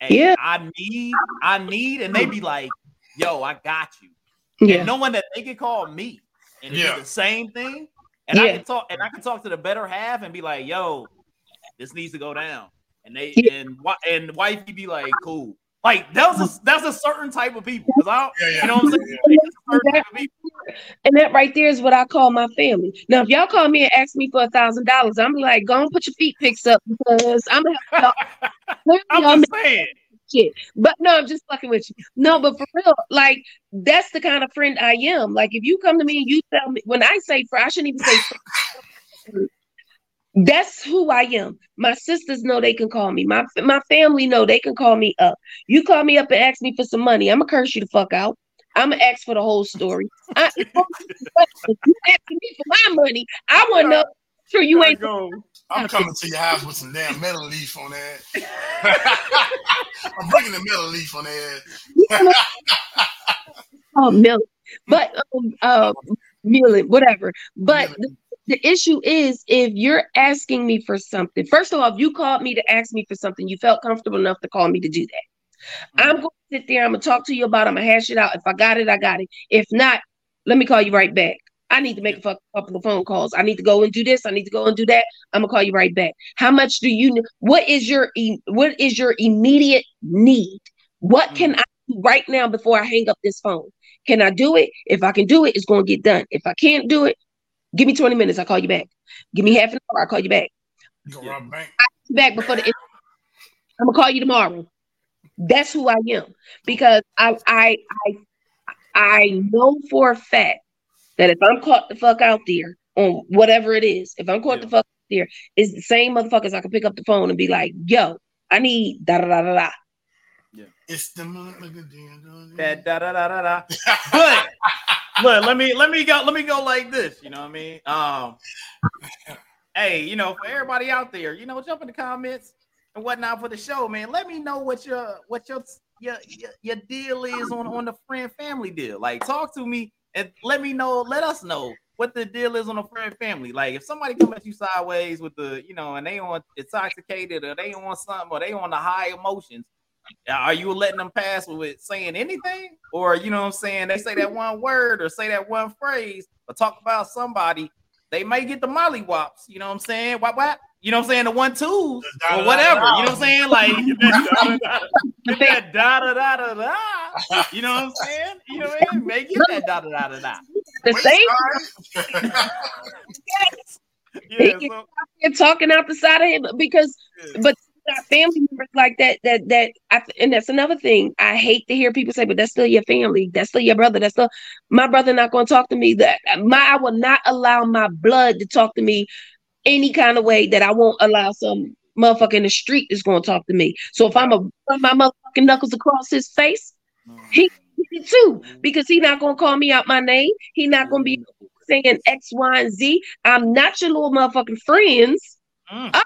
hey, Yeah. I need, I need, and they be like, yo, I got you. yeah. And knowing that they can call me and it's Yeah. the same thing, and I can talk and I can talk to the better half and be like, yo, this needs to go down. And they and wi- and wifey be like, cool. Like that's a that's a certain type of people. I Yeah, yeah. you know what I'm saying? Yeah. It's a certain type of. And that right there is what I call my family. Now, if y'all call me and ask me for a thousand dollars, I'm like, go and put your feet picks up because I'm gonna help y'all. I'm just saying. shit. But no, I'm just fucking with you. No, but for real, like that's the kind of friend I am. Like if you come to me and you tell me when I say friend, I shouldn't even say friend. That's who I am. My sisters know they can call me. My my family know they can call me up. You call me up and ask me for some money, I'm gonna curse you the fuck out. I'm gonna ask for the whole story. I, if you asking me for my money, I want to know sure you ain't go. I'm coming to your house with some damn metal leaf on that. I'm bringing the metal leaf on that. oh milk, but um, uh, millet, whatever. But the, the issue is if you're asking me for something. First of all, if you called me to ask me for something, you felt comfortable enough to call me to do that. Mm-hmm. I'm going to sit there. I'm going to talk to you about. it. I'm going to hash it out. If I got it, I got it. If not, let me call you right back. I need to make a fuck- couple of phone calls. I need to go and do this. I need to go and do that. I'm gonna call you right back. How much do you? What is your? What is your immediate need? What mm-hmm. can I do right now before I hang up this phone? Can I do it? If I can do it, it's gonna get done. If I can't do it, give me 20 minutes. I'll call you back. Give me half an hour. I'll call you back. You go rob a bank. Back before the. I'm gonna call you tomorrow. That's who I am because I I I I know for a fact that if I'm caught the fuck out there on whatever it is, if I'm caught Yeah. the fuck out there, it's the same motherfuckers I can pick up the phone and be like, "Yo, I need da da da da da." Yeah. It's the moon. Da, da, da, da, da, da. But look, let me let me go let me go like this. You know what I mean? Um, hey, you know, for everybody out there, you know, jump in the comments and whatnot for the show, man. Let me know what your what your your your, deal is on on the friend family deal. Like, talk to me and let me know. Let us know what the deal is on a friend family. Like, if somebody come at you sideways with the, you know, and they on intoxicated or they on something or they on the high emotions. Are you letting them pass with saying anything? Or you know what I'm saying? They say that one word or say that one phrase or talk about somebody, they may get the molly wops, you know what I'm saying? What what? You know what I'm saying? The one twos or whatever. You know what I'm saying? Like that da da da da da. You know what I'm saying? You know what I mean? May get that da da da da da. The same Yeah, so, you're talking out the side of him because but got family members like that that that I, and that's another thing. I hate to hear people say but that's still your family. That's still your brother. That's still my brother not going to talk to me. That my I will not allow my blood to talk to me any kind of way that I won't allow some motherfucker in the street is going to talk to me. So if I'm a my motherfucking knuckles across his face he, he too because he not going to call me out my name. He not going to be saying X Y and Z. I'm not your little motherfucking friends. Mm.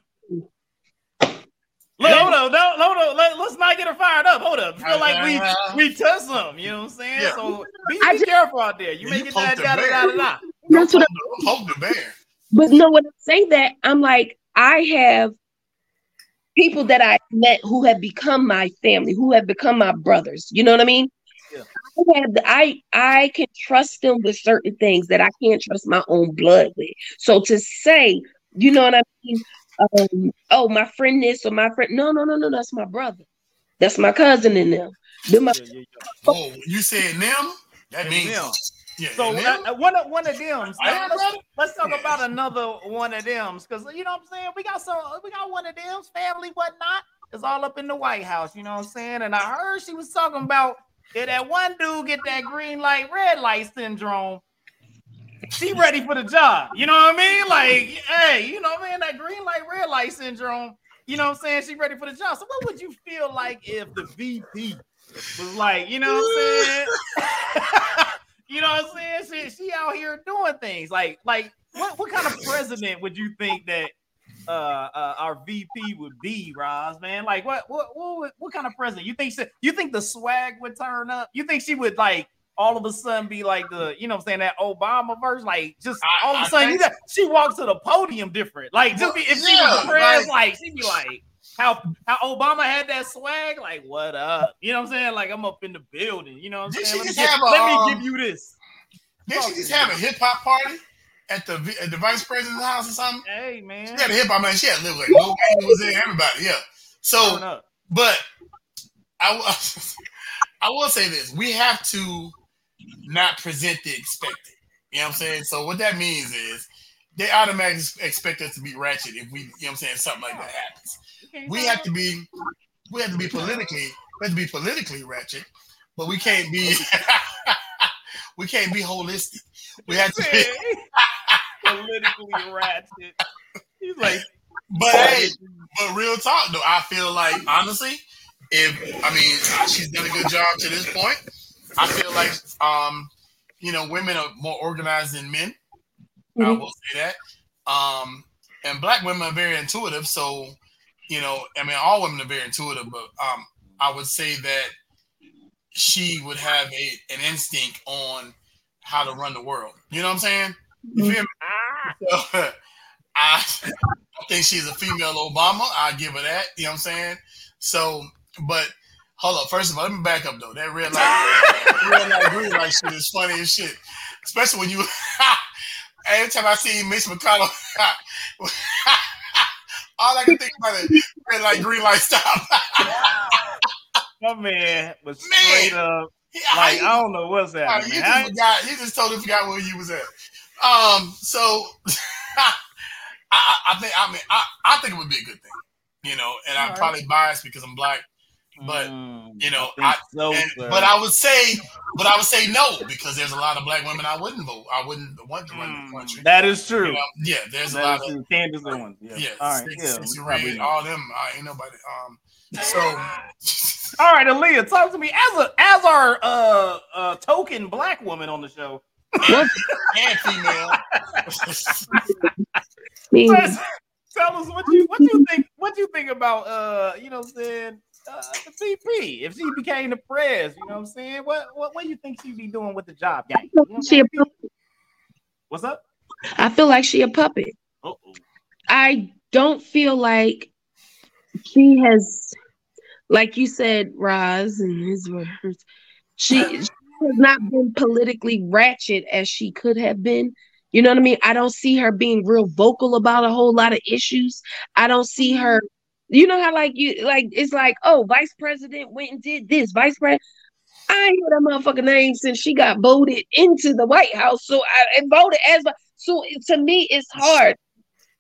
Look, hold up, no, hold up. Let, us not get her fired up. Hold up. Feel like we uh-huh. we touched some. You know what I'm saying? Yeah. So be, be just- careful out there. You Yeah, may you get that poked da the da da da. That's what Don't poke the bear. But no, when I say that, I'm like, I have people that I met who have become my family, who have become my brothers. You know what I mean? Yeah. I, have the- I I can trust them with certain things that I can't trust my own blood with. So to say, you know what I mean? Um, oh, my friend this or my friend. No, no, no, no, that's my brother. That's my cousin in them. They're my- Yeah, yeah, yeah. Oh, you said them? That Them, means them. yeah. So and uh, one of one of them. I let's, let's talk Yeah. about another one of them because you know what I'm saying. We got some. We got one of them family whatnot. It's all up in the White House. You know what I'm saying. And I heard she was talking about that that one dude get that green light red light syndrome. She ready for the job. You know what I mean? Like, hey, you know what I mean? That green light red light syndrome. You know what I'm saying? She ready for the job. So what would you feel like if the VP was like, you know what I'm saying? you know what I'm saying? She, she out here doing things like like what, what kind of president would you think that uh, uh our VP would be, Roz, man? Like what what what, what kind of president? You think she, you think the swag would turn up? You think she would like all of a sudden be like the, you know what I'm saying, that Obama verse, like just I- all of a sudden you got, she walks to the podium different. Like just be, if she was Yeah, like- like she'd be like how how Obama had that swag, like what up? You know what I'm saying? Like I'm up in the building. You know what I'm Did saying? Let me, get- a, let me um, give you this. Did she just have a hip hop party at the at the vice president's house or something? Hey man, She had a hip hop man. She had lived like Lil Wayne was there, everybody. Yeah. So, but I will, I will say this: we have to not present the expected. You know what I'm saying? So what that means is they automatically expect us to be ratchet if we, you know what I'm saying, something like that happens. We have to be, we have to be politically, we have to be politically ratchet, but we can't be, we can't be holistic. We have to be, politically ratchet. He's like, but hey, but real talk though, I feel like honestly, if I mean she's done a good job to this point, I feel like um, you know, women are more organized than men. I Mhm. will say that. Um, and black women are very intuitive, so you know, I mean, all women are very intuitive, but um, I would say that she would have a an instinct on how to run the world. You know what I'm saying? You feel me? So, I, I think she's a female Obama. I give her that. You know what I'm saying? So, but hold up. First of all, let me back up though. That red light, red light, green light shit is funny as shit. Especially when you. Every time I see Mitch McConnell, all I can think about is red light, green light, stop. my man was Man. straight up like I don't know what's you man. just forgot. You just totally forgot where you was at. Um. So, I, I I think. I mean, I, I think it would be a good thing. You know, and I'm Alright. probably biased because I'm black. But, Mm, you know, think I- so, And, but I would say, but I would say no because there's a lot of black women I wouldn't vote. I wouldn't want to run the Mm, country. that is true. You know, yeah, there's a lot of true. Candace Owens. Yeah. yeah, All right. Stacey- Yeah. Stacey we probably Reed, know. all them. I ain't nobody. Um. So. All right, Aaliyah, talk to me as a as our uh uh token black woman on the show. and female. Me, Tell us what you what you think what you think about uh you know what I'm saying uh the VP if she became the press, you know what I'm saying? What what what do you think she'd be doing with the job gang? You know she a. What's up? I feel like she a puppet. Oh, I don't feel like she has like you said, Roz, and his words, she, she has not been politically ratchet as she could have been. You know what I mean? I don't see her being real vocal about a whole lot of issues. I don't see her. You know how like you like it's like oh vice president went and did this vice president. I ain't heard that motherfucking name since she got voted into the White House. So I and voted as so to me it's hard.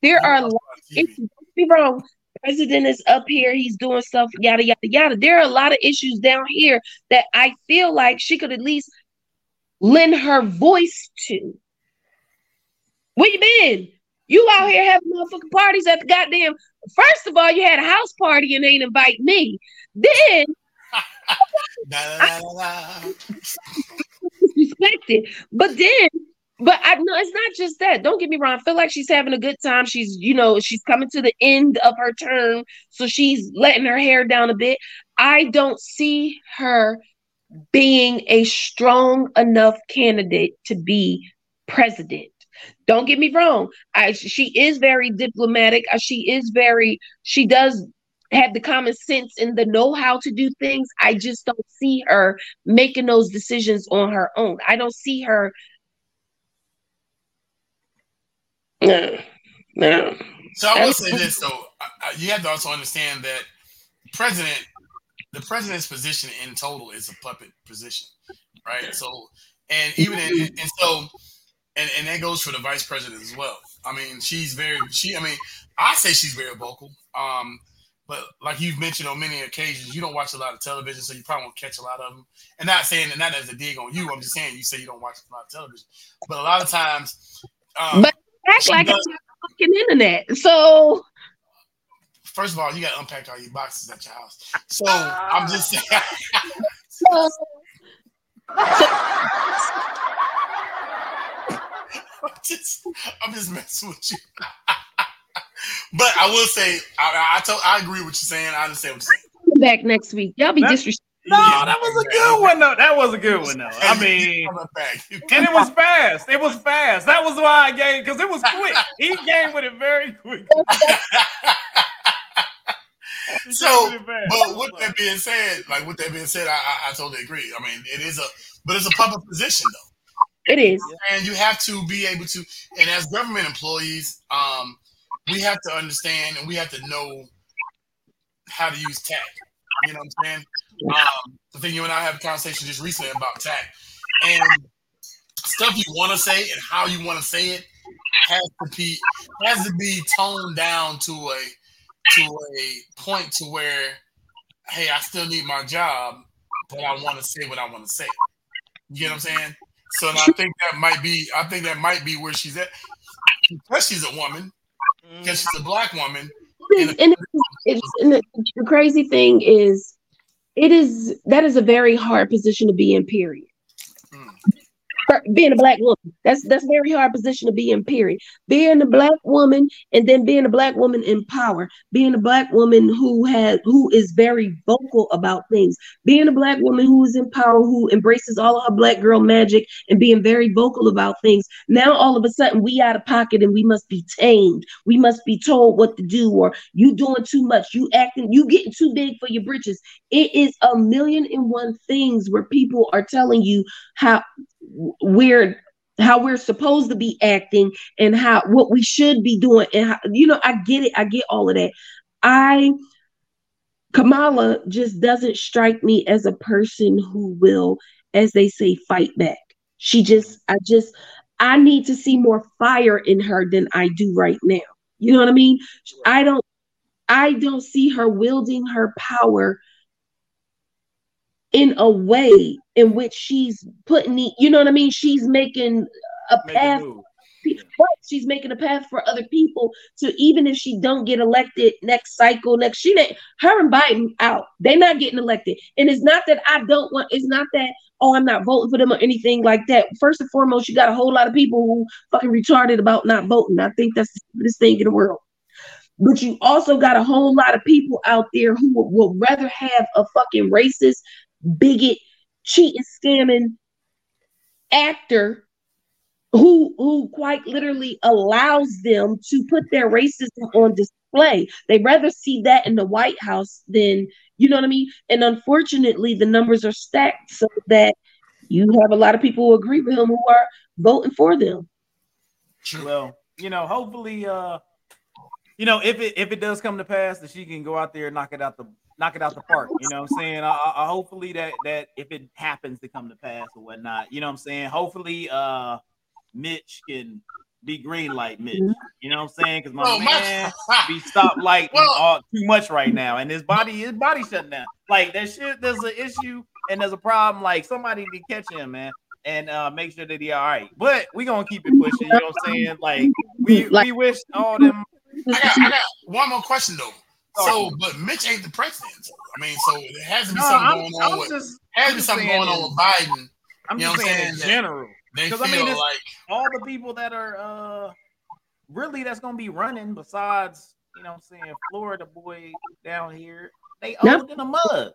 There are a lot of issues. Don't be wrong. President is up here. He's doing stuff. Yada yada yada. There are a lot of issues down here that I feel like she could at least lend her voice to. Where you been? You out here having motherfucking parties at the goddamn. First of all, you had a house party and ain't invite me. Then da, da. respected. But then, but I know it's not just that. Don't get me wrong. I feel like she's having a good time. She's, you know, she's coming to the end of her term, so she's letting her hair down a bit. I don't see her being a strong enough candidate to be president. Don't get me wrong. I she is very diplomatic. Uh, She is very she does have the common sense and the know how to do things. I just don't see her making those decisions on her own. I don't see her. No, no. So I will say this though, you have to also understand that president, the president's position in total is a puppet position, right? So, and even in, and so, and and that goes for the vice president as well. I mean, she's very she. I mean, I say she's very vocal. Um, but like you've mentioned on many occasions, you don't watch a lot of television, so you probably won't catch a lot of them. And not saying that not as a dig on you, I'm just saying you say you don't watch a lot of television, but a lot of times, um, But act like does- it's fucking internet. So First of all, you got to unpack all your boxes at your house. So I'm just saying. so I'm just, I'm just messing with you. but I will say, I, I, told, I agree with you saying. I understand what you're saying. back next week. Y'all be That- disrespectful. No, Yeah. that was a good one though. That was a good one though. I mean, and it was fast. It was fast. That was why I gave because it was quick. He came with it very quick. So, came with it fast. but with that being said, like with that being said, I, I, I totally agree. I mean, it is a, but it's a public position though. It is. and you have to be able to and as government employees um we have to understand and we have to know how to use tech you know what i'm saying? Um the thing you and i have a conversation just recently about tech and stuff you want to say and how you want to say it has to be has to be toned down to a to a point to where hey i still need my job but i want to say what i want to say. You get what i'm saying so I think that might be I think that might be where she's at. Because she's a woman, because she's a mm-hmm. black woman. And, and it's, and the, the crazy thing is, it is that is a very hard position to be in. Period. Being a black woman, that's that's very hard position to be in. Period. Being a black woman and then being a black woman in power, being a black woman who has who is very vocal about things, being a black woman who is in power, who embraces all of her black girl magic and being very vocal about things. Now all of a sudden we out of pocket and we must be tamed. We must be told what to do, or you doing too much, you acting, you getting too big for your britches. It is a million and one things where people are telling you how we're how we're supposed to be acting and how what we should be doing and how, you know i get it. I get all of that. I kamala just doesn't strike me as a person who will as they say fight back. She just i just i need to see more fire in her than i do right now. You know what i mean? I don't i don't see her wielding her power in a way in which she's putting the, you know what I mean? She's making a Make path. Right, She's making a path for other people to even if she don't get elected next cycle, next she ain't her and Biden out. They're not getting elected. And it's not that I don't want, it's not that, oh, I'm not voting for them or anything like that. First and foremost, you got a whole lot of people who fucking retarded about not voting. I think that's the stupidest thing in the world. But you also got a whole lot of people out there who would, would rather have a fucking racist, bigot, cheating, scamming actor who who quite literally allows them to put their racism on display. They rather see that in the White House than you know what I mean. And unfortunately, the numbers are stacked so that you have a lot of people who agree with him who are voting for them. Well, you know, hopefully, uh, you know, if it if it does come to pass, that she can go out there and knock it out the knock it out the park. You know what I'm saying? I, I, I- hopefully that that if it happens to come to pass or whatnot, you know what I'm saying? Hopefully, uh, Mitch can be green light Mitch. You know what I'm saying? Because my Well, man my, be stop lighting Well- all too much right now, and his body his body shutting down. Like that shit. There's an issue and there's a problem. Like somebody to catch him, man. And uh, make sure that he all right, but we gonna keep it pushing. You know what I'm saying? Like we Like- we wish all them I got, I got one more question though. So, but Mitch ain't the president. I mean, so it has to be No, something I'm, going on I'm with. just, has to I'm be just something saying going on in- with Biden. I'm You know just what I'm saying in general. They 'Cause feel I mean, it's- like All the people that are uh really that's gonna be running besides, you know what I'm saying, Florida boy down here, they Yep. old in the mud.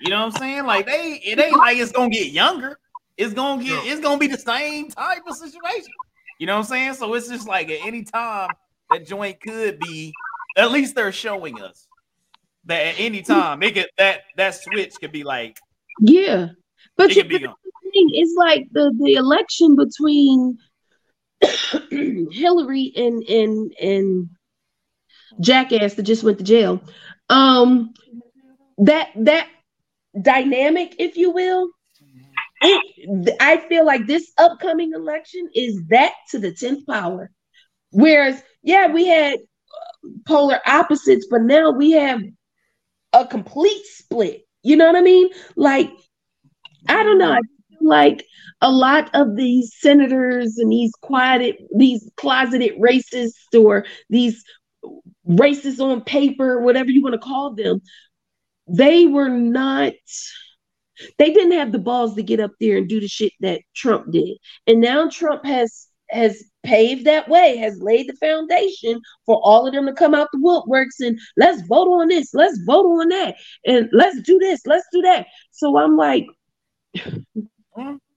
You know what I'm saying? Like they it ain't like it's gonna get younger. It's gonna get True. it's gonna be the same type of situation. You know what I'm saying? So it's just like at any time that joint could be, at least they're showing us that at any time it could that that switch could be like Yeah. But you, be gone. thing is like the the election between Hillary and and and Jackass that just went to jail. Um, that that dynamic, if you will, it I feel like this upcoming election is that to the tenth power. Whereas, yeah, we had polar opposites, but now we have a complete split. You know what I mean? Like, I don't know. I feel like a lot of these senators and these quieted, these closeted racists or these racists on paper, whatever you want to call them, they were not. They didn't have the balls to get up there and do the shit that Trump did, and now Trump has has paved that way, has laid the foundation for all of them to come out the woodworks and let's vote on this, let's vote on that, and let's do this, let's do that. So I'm like,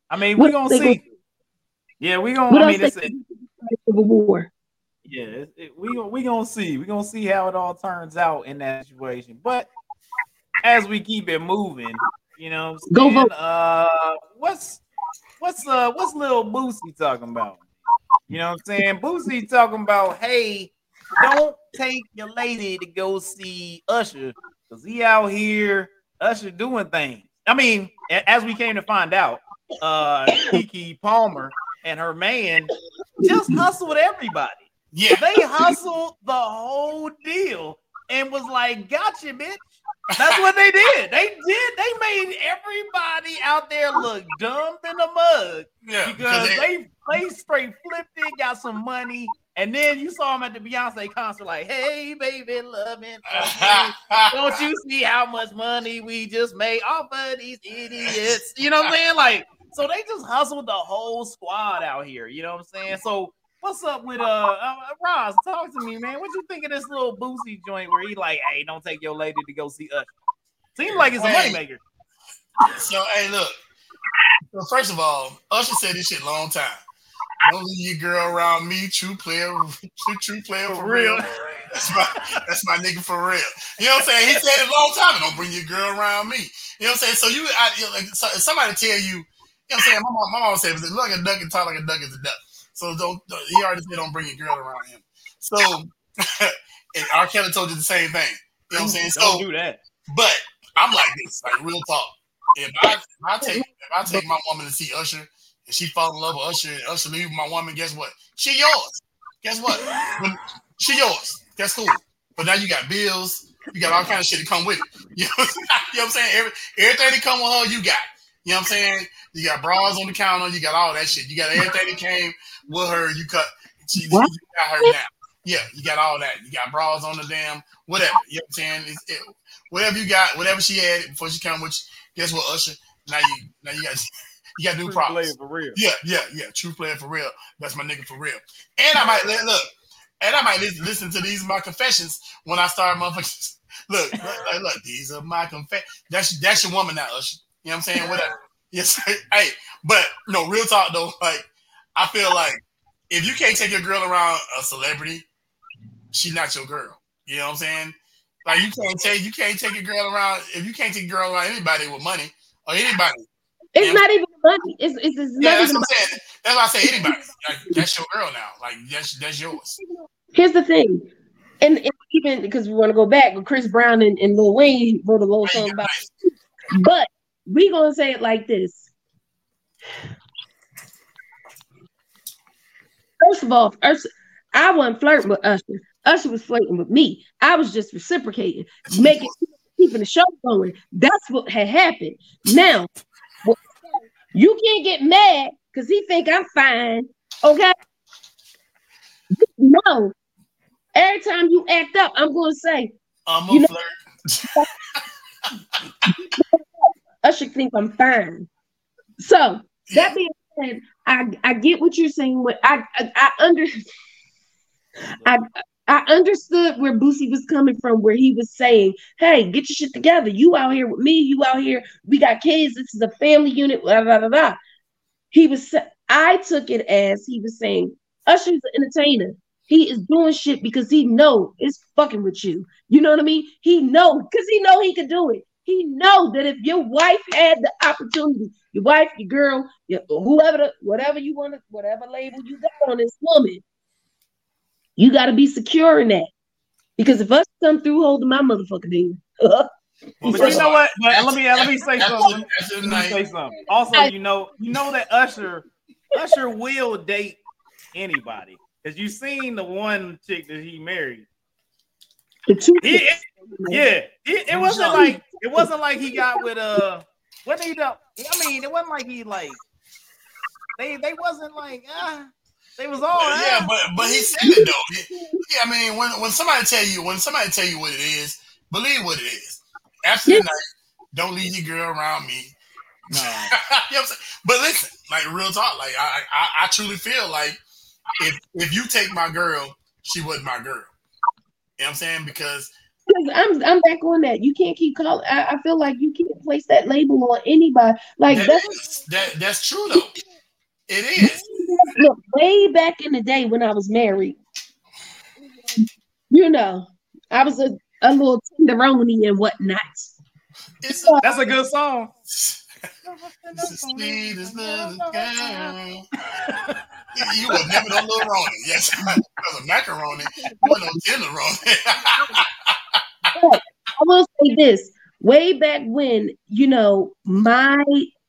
I mean, we're gonna see. gonna- Yeah, we gonna. what I mean, it's they can do to fight civil war? yeah, it, it- we we gonna see. We gonna see how it all turns out in that situation. But as we keep it moving, you know, Go vote. Uh, what's what's uh what's Lil Boosie talking about? You know what I'm saying? Boosie talking about, hey, don't take your lady to go see Usher because he out here Usher doing things. I mean, as we came to find out, uh Keke Palmer and her man just hustled everybody. yeah, They hustled the whole deal and was like, gotcha, bitch. That's what they did. They did. They made everybody out there look dumb in the mud yeah. because they- they they straight flipped it, got some money, and then you saw them at the Beyonce concert, like, "Hey, baby, loving, don't you see how much money we just made off of these idiots?" You know what I'm saying? Like, so they just hustled the whole squad out here. You know what I'm saying? So. What's up with uh, uh Roz? Talk to me, man. What you think of this Lil Boosie joint where he like, hey, don't take your lady to go see us? Seems like it's a Hey. moneymaker. So hey, look. So first of all, Usher said this shit long time. Don't leave your girl around me, true player, true, player for, real. That's my that's my nigga for real. You know what I'm saying? He said it a long time. Don't bring your girl around me. You know what I'm saying? So you, I, you know, like, so somebody tell you, you know what I'm saying? My mom, my mom said, "Look like a duck and talk like a duck is a duck." So don't. don't- He already said, "Don't bring your girl around him." So, and R. Kelly told you the same thing. You know what I'm saying? Don't So, do that. but I'm like this, like real talk. If I, if I take if I take my woman to see Usher and she fall in love with Usher and Usher leave my woman, guess what? She yours. Guess what? When, she yours. That's cool. But now you got bills, you got all kind of shit to come with it. You know, what I'm- you know what I'm saying? Every, everything that come with her, you got. You know what I'm saying? You got bras on the counter, you got all that shit. You got everything that came with her, you cut. She, What? you got her now. Yeah, you got all that. You got bras on the damn whatever. You know what I'm saying? It's, it, whatever you got, whatever she had before she came with you, guess what, Usher? Now you now you got you got new True problems. player for real. Yeah, yeah, yeah. True player for real. That's my nigga for real. And I might let look, and I might listen, listen to these my confessions when I start motherfuckers. Look, look, look, look, these are my confessions. That's that's your woman now, Usher. You know what I'm saying? Whatever. Yes, hey, but no, real talk though. Like I feel like if you can't take your girl around a celebrity, she's not your girl. You know what I'm saying? Like you can't take you can't take your girl around if you can't take your girl around anybody with money or anybody. It's Yeah. not even money. It's it's, it's Yeah, not that's even what I'm saying. That's why I say anybody. Like, that's your girl now. Like that's that's yours. Here's the thing, and, and even because we want to go back, but Chris Brown and, and Lil Wayne wrote a little song about. It. But we gonna say it like this. First of all, Usher, I wasn't flirting with Usher. Usher was flirting with me. I was just reciprocating, making keeping the show going. That's what had happened. Now, you can't get mad because he think I'm fine. Okay. No. Every time you act up, I'm gonna say, I'm a You know- flirt. Usher think I'm fine. So that being I I get what you're saying. What I I, I under I I understood where Boosie was coming from, where he was saying, "Hey, get your shit together. You out here with me. You out here. We got kids. This is a family unit." Blah blah blah. blah. He was. I took it as he was saying, "Usher's an entertainer. He is doing shit because he know it's fucking with you. You know what I mean? He know because he know he could do it. He know that if your wife had the opportunity, your wife, your girl, your, whoever, the, whatever you want, to, whatever label you got on this woman, you got to be secure in that. Because if us come through holding my motherfucking hand, Well, But you know what? But let me let me say something. Let me say something. Also, you know, you know that Usher, Usher will date anybody because you seen the one chick that he married. The two, He, yeah, it, it wasn't like it wasn't like he got with uh what did he do? I mean, it wasn't like he like they they wasn't like ah they was all yeah, ah. but but he said it though. Yeah, I mean, when when somebody tell you when somebody tell you what it is, believe what it is. After the night, don't leave your girl around me. No. you know what I'm saying? But listen, like real talk, like I, I I truly feel like if if you take my girl, she wasn't my girl. You know what I'm saying? Because I'm I'm back on that. You can't keep calling. I, I feel like you can't place that label on anybody. Like that that's is, that that's true though. It is. look way back in the day when I was married. You know, I was a, a little tenderoni and whatnot. It's That's a good song. Sweet as little girl. You would never know little Ronnie. Yes, because of macaroni. You wouldn't know tenderoni. I will say this: way back when, you know, my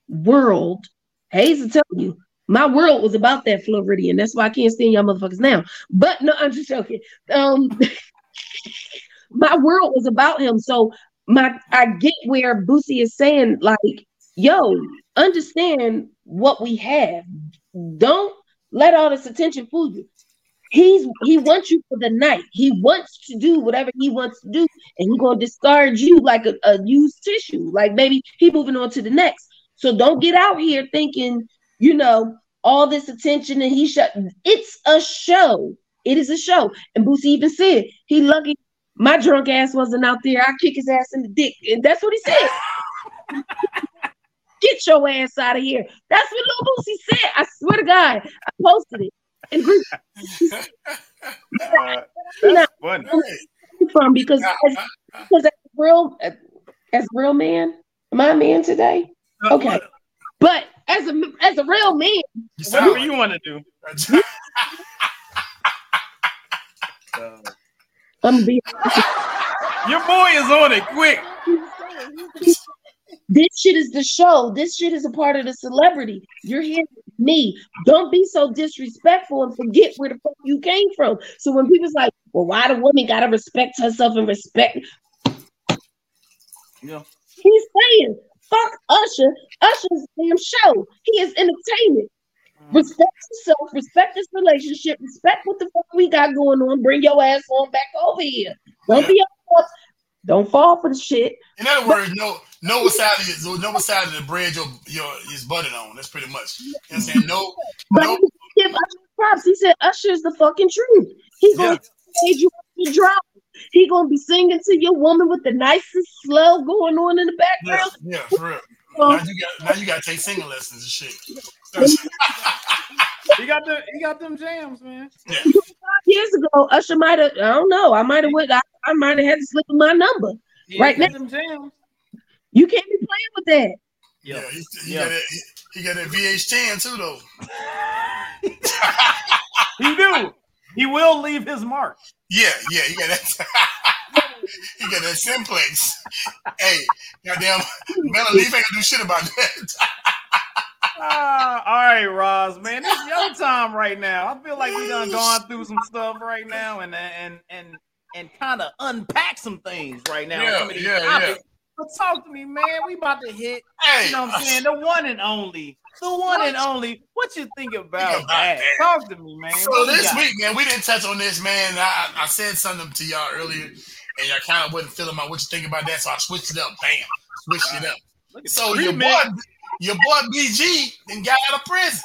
world, Hayes will tell you, my world was about that Floridian. That's why I can't stand y'all motherfuckers now. But no, I'm just joking. Um, my world was about him. So my I get where Boosie is saying, like, yo, understand what we have. Don't let all this attention fool you. He's he wants you for the night. He wants to do whatever he wants to do, and he's gonna discard you like a, a used tissue. Like maybe he moving on to the next. So don't get out here thinking, you know, all this attention and he shut. It's a show. It is a show. And Boosie even said he lucky my drunk ass wasn't out there. I kick his ass in the dick, and that's what he said. Get your ass out of here. That's what Lil Boosie said. I swear to God, I posted it in group Uh, that's funny. from because as, because as a real as real man, am I a man today? Okay. But as a as a real man, You sound Whatever you want to do. Uh, I'm being your boy is on it quick. this shit is the show. This shit is a part of the celebrity. You're here with me. Don't be so disrespectful and forget where the fuck you came from. So when people's like, well, why the woman gotta respect herself and respect Yeah. he's saying, fuck Usher. Usher's a damn show. He is entertainment. Mm. Respect yourself, respect this relationship, respect what the fuck we got going on. Bring your ass on back over here. Don't be up. Don't fall for the shit. In other words, know know what side of your, know what side of the bread your your is buttered on. That's pretty much. You know what I'm saying? No, But no. he give Usher props. He said Usher's the fucking truth. He gonna stage you up to drop. He gonna be singing to your woman with the nicest slow going on in the background. yeah, for real. Now you got now you got to take singing lessons and shit. He got the he got them jams, man. Five years ago, Usher might have. I don't know. I might have went. I, I might have had to slip in my number. He Right now- You can't be playing with that. Yeah, Yeah. he, he Yeah. got that. He, he got that VH10 too, though. He do. He will leave his mark. Yeah, yeah, he got that. he got that simplex. hey, goddamn, Melon Leaf ain't gonna do shit about that. Ah, all right, Roz, man, it's your time right now. I feel like we done gone through some stuff right now, and and and and kind of unpack some things right now. Yeah, some of yeah. But talk to me, man. We about to hit, hey, you know what I'm saying? The one and only, the one and only. What you think about, about that? that? Talk to me, man. So What this got? week, man, we didn't touch on this, man. I, I said something to y'all earlier, and y'all kind of wasn't feeling my what you think about that, so I switched it up. Bam, switched it up. So the your boy, your boy BG then got out of prison.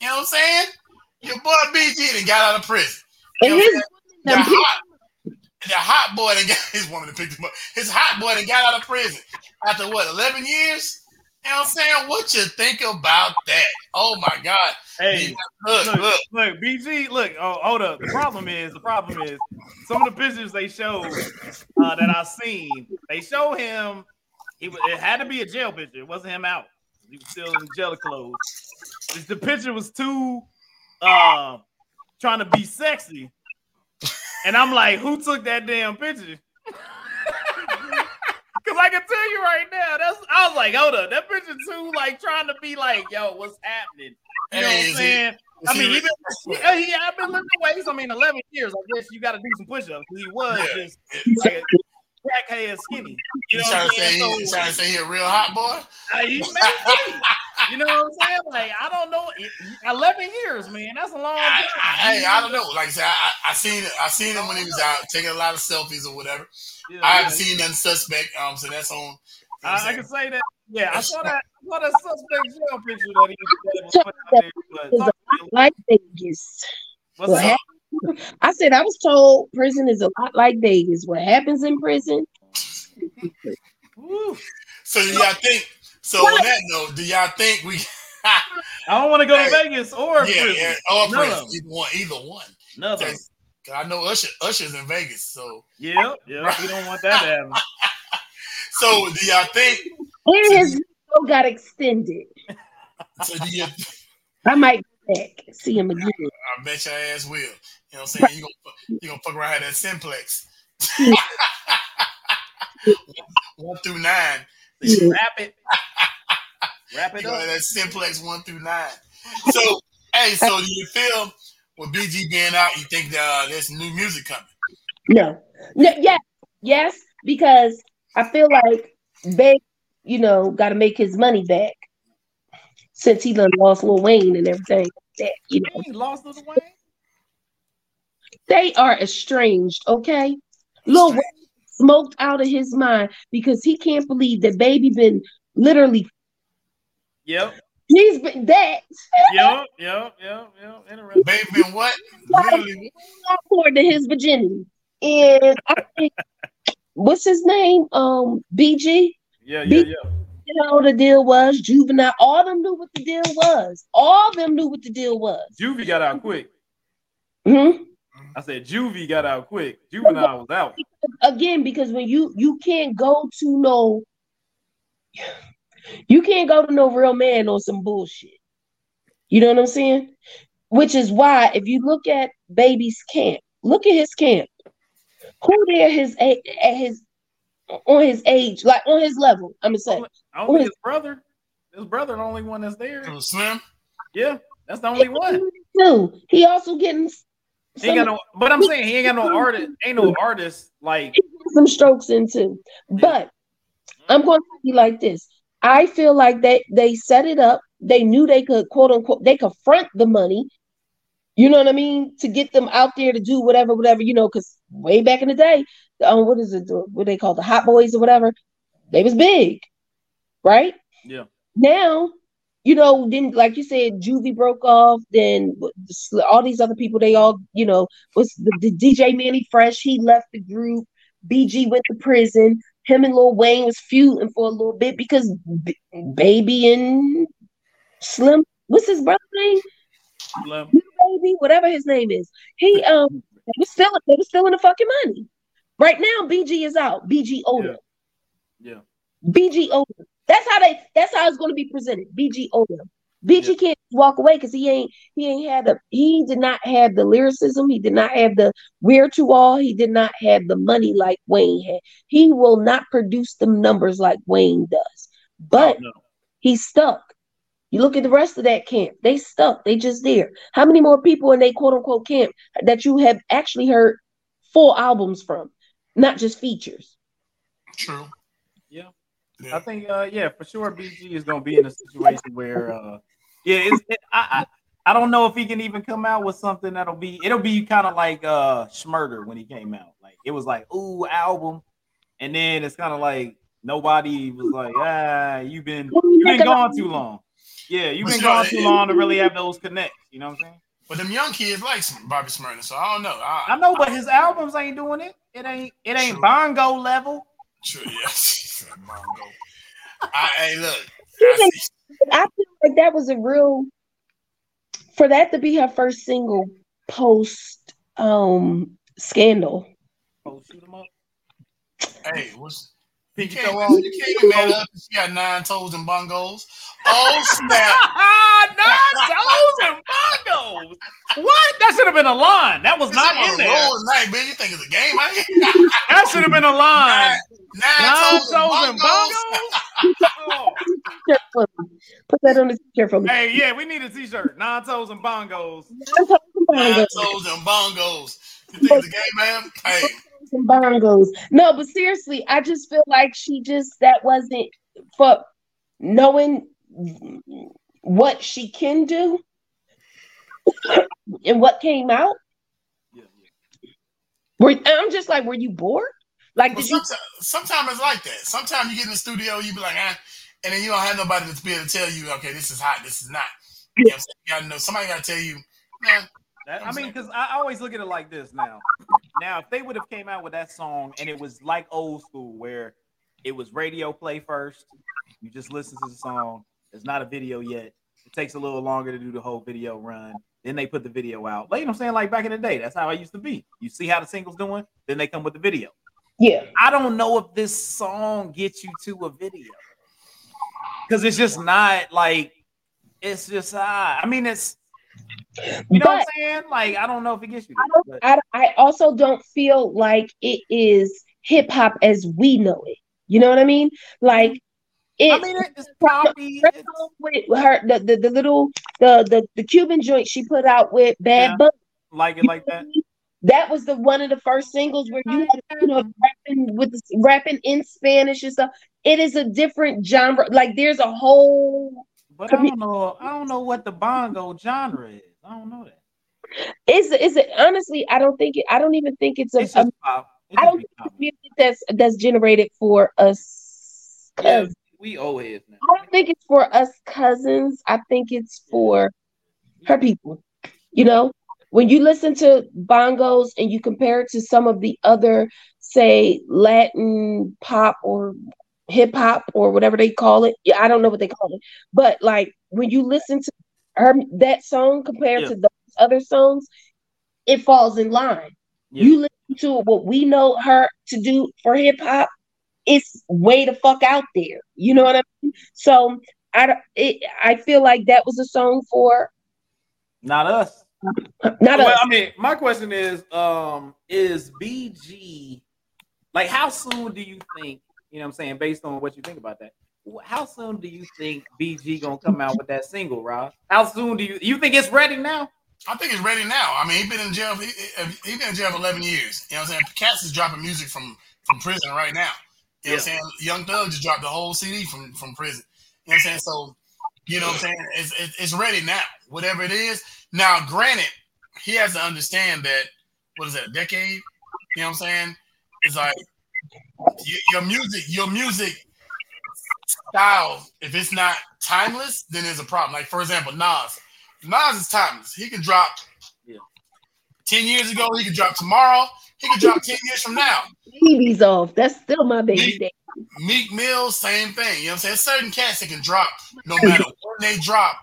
You know what I'm saying? Your boy BG then got out of prison. You And know what I'm his saying? the hot, the hot boy that got his woman to pick him up. His hot boy that got out of prison after what, 11 years? You know what I'm saying? What you think about that? Oh my God. Hey, Look, look, look. look, BG, look. Oh, hold up. The problem is, the problem is, some of the pictures they showed uh, that I've seen, they show him. He. It had to be a jail picture. It wasn't him out. He was still in jail clothes. The picture was too, uh, trying to be sexy, and I'm like, who took that damn picture? Cause I can tell you right now, that's I was like, hold up, that picture too, like trying to be like, yo, what's happening? You know what I'm saying? I mean, he been, yeah, he, I've been lifting weights. I mean, 11 years. I guess you got to do some push-ups. He was Yeah. just like a crackhead skinny. You You know trying what I'm saying? he, you So, trying to say he a real hot boy? uh, he may be. You know what I'm saying? Like, I don't know. 11 years, man. That's a long I, time. I, hey, I don't know. Like I said, I, I, I seen it. I seen him when he was out taking a lot of selfies or whatever. Yeah, I haven't yeah. seen nothing suspect. Um, so that's on. you know I'm I, I can say that. Yeah, I saw that. I saw that suspect jail picture that he, that he was putting out there. But talk to me. like Vegas. What's What up? happened? I said I was told prison is a lot like Vegas. What happens in prison? So yeah, y'all think? So on that note, do y'all think we? I don't want to go to Hey, Vegas or yeah, prison. yeah, or None prison, of them. either one, either one. None of I know Usher, Usher's in Vegas. So, Yep, yep. We don't want that to happen. so do y'all think? And his video got extended. So do you? I might go back see him again. I bet your ass will. You know what I'm saying? You gonna you gonna fuck around have that simplex. one through nine. Yeah. Wrap it. Wrap it gonna up. have that simplex one through nine. So hey, so do you feel with BG being out, you think uh, there's new music coming? No. no yes, yes, because I feel like Big, you know, got to make his money back since he done lost Lil Wayne and everything. That you know, He lost Lil Wayne. they are estranged. Okay, Lil Wayne smoked out of his mind because he can't believe that baby been literally Yep, he's been that yep, yep, yep, yep. Interesting. Baby been what? Literally, according to his virginity. And I think, what's his name? Um, BG. Yeah, yeah, Big- yeah. You know the deal was. Juvenile. All of them knew what the deal was. All of them knew what the deal was. Juvie got out quick. hmm I said Juvie got out quick. Juvenile was out. Again, because when you you can't go to no, you can't go to no real man on some bullshit. You know what I'm saying? Which is why if you look at baby's camp, look at his camp. Who there his at his on his age, like on his level? I'm gonna say. Only his brother. His brother, the only one that's there. Slim. Yeah, that's the only one. Too. He also getting He ain't got no. But I'm saying he ain't got no artist. Ain't no artist like. some strokes into. But I'm going to be like this. I feel like they they set it up. They knew they could quote unquote they could front the money. You know what I mean to get them out there to do whatever, whatever. You know, because way back in the day, um, what is it? the- What they call the hot boys or whatever? They was big, right? Yeah. Now, you know, then like you said, Juvie broke off. Then all these other people, they all, you know, was the, the DJ Mannie Fresh. He left the group. BG went to prison. him and Lil Wayne was feuding for a little bit because B- Baby and Slim, what's his brother's name? Slim. Baby, whatever his name is. He um they was still they was stealing the fucking money. Right now, BG is out. BG Oda. Yeah. BG Oda. That's how they. That's how it's going to be presented. BG Oda. BG can't walk away because he ain't. He ain't had the. He did not have the lyricism. He did not have the where to all. He did not have the money like Wayne had. He will not produce the numbers like Wayne does. But Oh, no. he's stuck. You look at the rest of that camp. They stuck. They just there. How many more people in they quote unquote camp that you have actually heard full albums from, not just features? True. Yeah. Yeah. I think, uh, yeah, for sure, BG is gonna be in a situation where, uh, yeah, it's, it, I, I, I don't know if he can even come out with something that'll be. It'll be kind of like uh Shmurda when he came out. Like it was like, ooh, album, and then it's kind of like nobody was like, ah, you've been you've been gone too long. Yeah, you've been But gone too long to really have those connects. You know what I'm saying? But them young kids like some Bobby Shmurda, so I don't know. I, I know, but his albums ain't doing it. It ain't. It ain't True. bongo level. True, yes. Mongo. I, hey, look. I I feel like that was a real for that to be her first single post um scandal. Oh, shoot 'em up. hey, what's you Pinky can't, toe on. you can't be mad at she got nine toes and bongos. Oh snap! Ah, nine toes and bongos. What? That should have been a line. That was This not in oh, there. roll tonight, man. You think it's a game? That should have been a line. nine, Nine nine toes toes and and bongos. bongos. Oh. T-shirt for me. Put that on the t-shirt for me. Hey, yeah, we need a T-shirt. Nine toes and bongos. Nine toes and bongos. You think it's a game, man? Hey, Some bongos. No, but seriously, I just feel like she just that wasn't for knowing what she can do and what came out. Yeah, yeah. Were, I'm just like, were you bored? Like, Well, did you? sometimes, sometimes it's like that. Sometimes you get in the studio, you be like, ah, and then you don't have nobody to be able to tell you, okay, this is hot, this is not. You, know I'm you gotta know somebody gotta tell you, man. That- I mean, because I I always look at it like this now. Now, if they would have came out with that song and it was like old school, where it was radio play first, you just listen to the song. It's not a video yet. It takes a little longer to do the whole video run. Then they put the video out. Like you know what I'm saying? Like back in the day, that's how I used to be. You see how the singles doing, then they come with the video. Yeah, I don't know if this song gets you to a video because it's just not like it's just. Uh, I mean, it's you know what I'm But- saying. Like I don't know if it gets you. I I, I also don't feel like it is hip hop as we know it. You know what I mean? Like it. I mean, it's It's, with her the, the, the little the, the the Cuban joint she put out with Bad Yeah. Bunny. like it like that. That was the one of the first singles where you had you know rapping with rapping in Spanish and stuff. It is a different genre. Like there's a whole But I don't know. I don't know what the bongo genre is. I don't know that. is is it honestly I don't think it I don't even think it's a, It's a pop. It I don't think pop. it's music that's that's generated for us Yeah, we old heads now. I don't think it's for us cousins. I think it's for her people. You know, when you listen to bongos and you compare it to some of the other, say, Latin pop or hip hop or whatever they call it. Yeah, I don't know what they call it. But like when you listen to her that song compared Yeah. to those other songs, it falls in line. Yeah. You listen to what we know her to do for hip hop, it's way the fuck out there. You know what I mean? So I it, I feel like that was a song for Not us. not well, us. I mean, my question is, um, is BG like how soon do you think, you know what I'm saying, based on what you think about that? How soon do you think BG gonna come out with that single, Rob? How soon do you you think it's ready now? I think it's ready now. I mean, he's been in jail. He, he, he been in jail for eleven years. You know what I'm saying? Cass is dropping music from from prison right now. You know what I'm saying? Young Thug just dropped the whole CD from from prison. You know what I'm saying? So, you know what I'm saying? It's it's, it's ready now. Whatever it is. Now, granted, he has to understand that. What is that? A decade? You know what I'm saying? It's like y- your music, your music style. If it's not timeless, then there's a problem. Like for example, Nas. Nas is timeless. He can drop Yeah. 10 years ago, he can drop tomorrow. He can drop 10 years from now. babies off. That's still my baby Me- Meek Mill, same thing. You know what I'm saying? Certain cats that can drop no matter when they drop,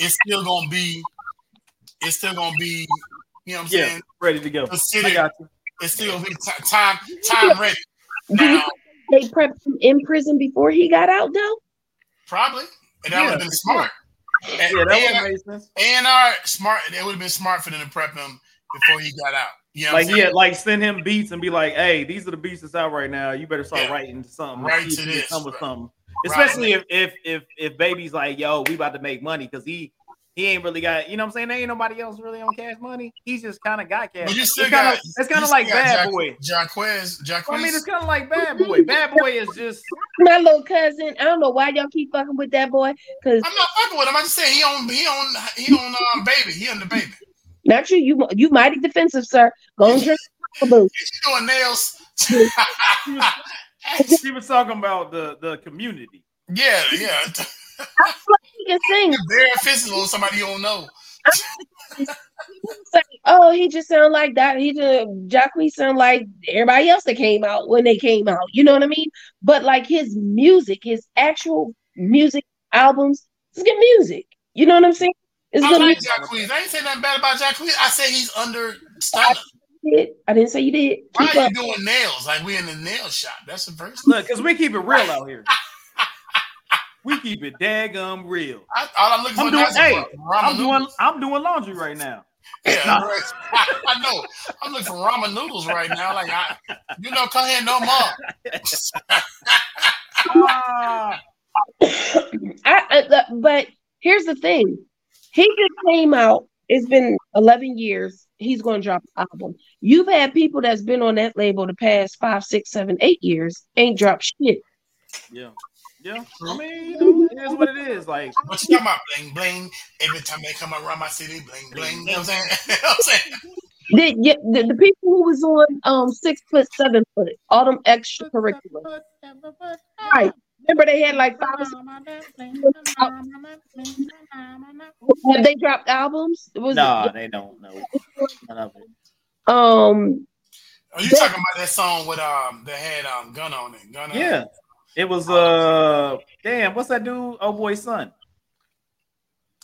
it's still gonna be, it's still gonna be, you know what I'm Yeah. saying? Ready to go. I got you. it's still gonna be t- time time ready. Do you think they prepped him in prison before he got out though? probably. And that Yeah, would have been smart. And, Yeah, that would and, have made sense. and our smart, it would have been smart for them to prep him before he got out. You know Like I'm saying? yeah, like send him beats and be like, "Hey, these are the beats that's out right now. You better start Yeah. writing something. Write to this. Come with Right. something. Right. Especially if if if if baby's like, "Yo, we about to make money," because he he ain't really got. You know what I'm saying? There ain't nobody else really on cash money. He's just kind of got cash. But you still it's kind got of it's kind of like got Bad Jack- Boy. Jacquees, Jacquees. I mean, it's kind of like Bad Boy. Bad Boy is just My little cousin. I don't know why y'all keep fucking with that boy. Cause I'm not fucking with him. I just saying he on he on he on um baby. He on the baby. not you. You you mighty defensive, sir. Go and drink. Boo. He's doing nails. he was talking about the the community. yeah, yeah. He can sing. Very offensive on somebody you don't know. Say, oh, he just sound like that. He just Jacquees sound like everybody else that came out when they came out. You know what I mean? But like his music, his actual music albums, it's good music. You know what I'm saying? It's I good like music. Jacquees. I ain't say nothing bad about Jacquees. I say he's under understudied. I didn't say you did. Why Keep are up. you doing nails? Like we in the nail shop. That's the first. Look, because we keep it real out here. we keep it daggum real. I, all I'm looking I'm for doing. now Hey, ramen I'm doing. noodles. I'm doing laundry right now. Yeah, right. I know. I'm looking for ramen noodles right now. Like I, you know, come here no more. Ah, I, I- uh, but here's the thing. He just came out. It's been 11 years. He's going to drop an album. You've had people that's been on that label the past five, six, seven, eight years ain't dropped shit. yeah, yeah. I mean, you know, it is what it is. Like, What you talking about? Bling bling. Every time they come around my city, bling bling. You know what I'm saying? you know what I'm saying? The, yeah, the, the people who was on um six foot, seven foot, all them extracurricular. Right. Remember they had like five. or six- Have they dropped albums? Was nah, they don't know none of it. it, um Are you talking about that song with um that had um gun on it? Gun on Yeah, it. It was. Uh, damn, what's that dude? Oh boy, son.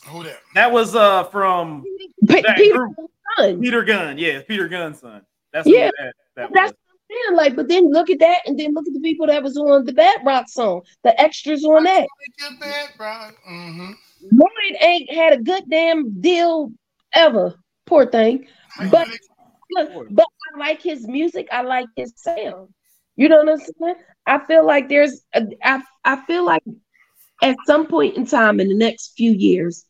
Who that? That was uh from P- that Peter group. Gunn. Peter Gunn. Yeah, Peter Gunn's son. That's Yeah. who that, that That's was. Yeah, like, but then look at that, and then look at the people that was on the Bad Rock song, the extras on that. Good bad, right? Mm-hmm. Lloyd ain't had a good damn deal ever. Poor thing. But look, but I like his music. I like his sound. You know what I'm saying? I feel like there's, a, I, I feel like at some point in time in the next few years,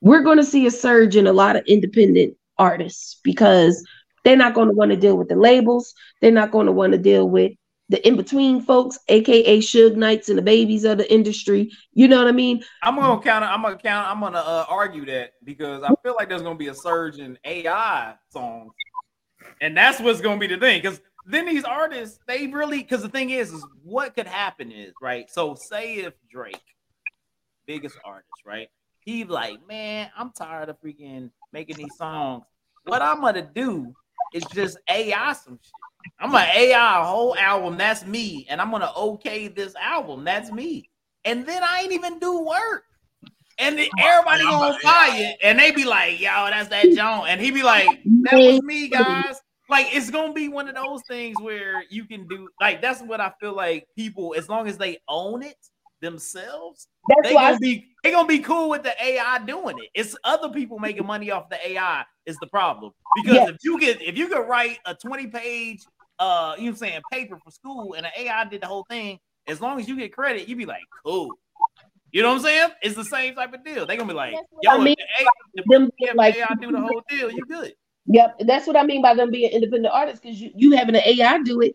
we're going to see a surge in a lot of independent artists because they're not going to want to deal with the labels. They're not going to want to deal with the in between folks, aka Suge Knights and the babies of the industry. You know what I mean? I'm gonna count. I'm gonna count. I'm gonna uh, argue that because I feel like there's gonna be a surge in AI songs, and that's what's gonna be the thing. Because then these artists, they really. Because the thing is, is what could happen is right. So say if Drake, biggest artist, right? He like, man, I'm tired of freaking making these songs. What I'm gonna do is just AI some shit. I'm gonna AI a whole album. That's me, and I'm gonna okay this album. That's me and then I ain't even do work. And then everybody gonna about to- buy it, and they be like, "Yo, that's that John," and he be like, "That was me, guys." Like it's gonna be one of those things where you can do like that's what I feel like people, as long as they own it themselves, That's they gonna be they gonna be cool with the AI doing it. It's other people making money off the AI is the problem. Because Yeah. if you get if you could write a 20 page uh you know what I'm saying paper for school and the AI did the whole thing, as long as you get credit, you'd be like, cool. You know what I'm saying? It's the same type of deal. They're gonna be like, yo, I mean. if the AI, if the like AI do the whole deal, you good. Yep, that's what I mean by them being independent artists because you, you having an AI do it.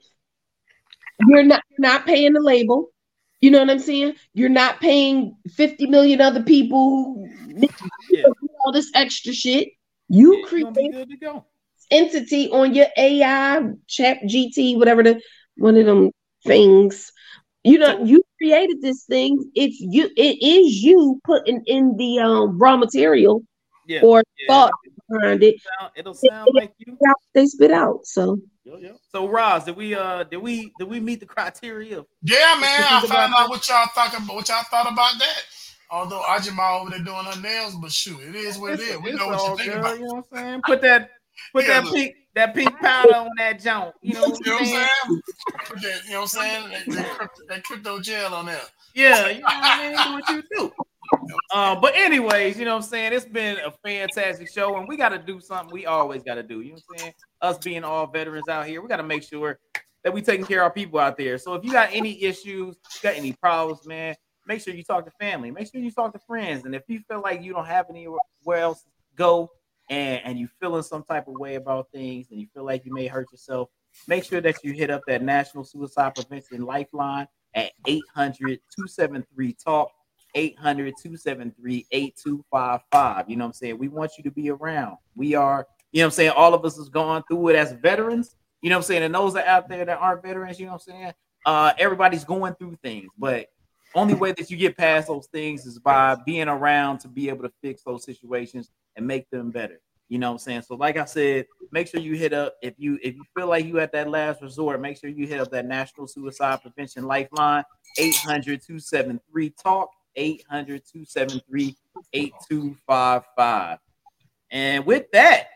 You're not you're not paying the label. You know what I'm saying? You're not paying 50 million other people Yeah. all this extra shit. You Yeah, create gonna be good to go. entity on your AI, ChatGPT, whatever the one of them things. You know, you created this thing. It's you, it is you putting in the um raw material Yeah. or thought behind it. Sound- It'll sound like you. They spit out. So Yo, yo. So Roz, did we uh did we did we meet the criteria? Yeah, man. I think found out what y'all thought about what y'all thought about that. Although Ajima over there doing her nails, but shoot, it is what it It's- We know what you think good, about. You know what I'm saying? Put that put Yeah, that look. pink that pink powder on that junk. You know what You know I'm what I'm saying? saying? Put that, you know what I'm saying? That, that, crypto, that crypto gel on there. Yeah, you know what I mean? Do what you do. Uh, but anyways, you know what I'm saying? It's been a fantastic show, and we got to do something we always got to do. You know what I'm saying? Us being all veterans out here, we got to make sure that we taking care of our people out there. So if you got any issues, got any problems, man, make sure you talk to family. Make sure you talk to friends. And if you feel like you don't have anywhere else to go, and and you feeling some type of way about things, and you feel like you may hurt yourself, make sure that you hit up that National Suicide Prevention Lifeline at 800-273-TALK. 800-273-8255. You know what I'm saying? We want you to be around. We are, you know what I'm saying? All of us is going through it as veterans. You know what I'm saying? And those that out there that aren't veterans, you know what I'm saying? Uh, everybody's going through things, but only way that you get past those things is by being around to be able to fix those situations and make them better. You know what I'm saying? So, like I said, make sure you hit up if you if you feel like you at that last resort, make sure you hit up that National Suicide Prevention Lifeline, 800-273-TALK, 800-273-8255. And with that,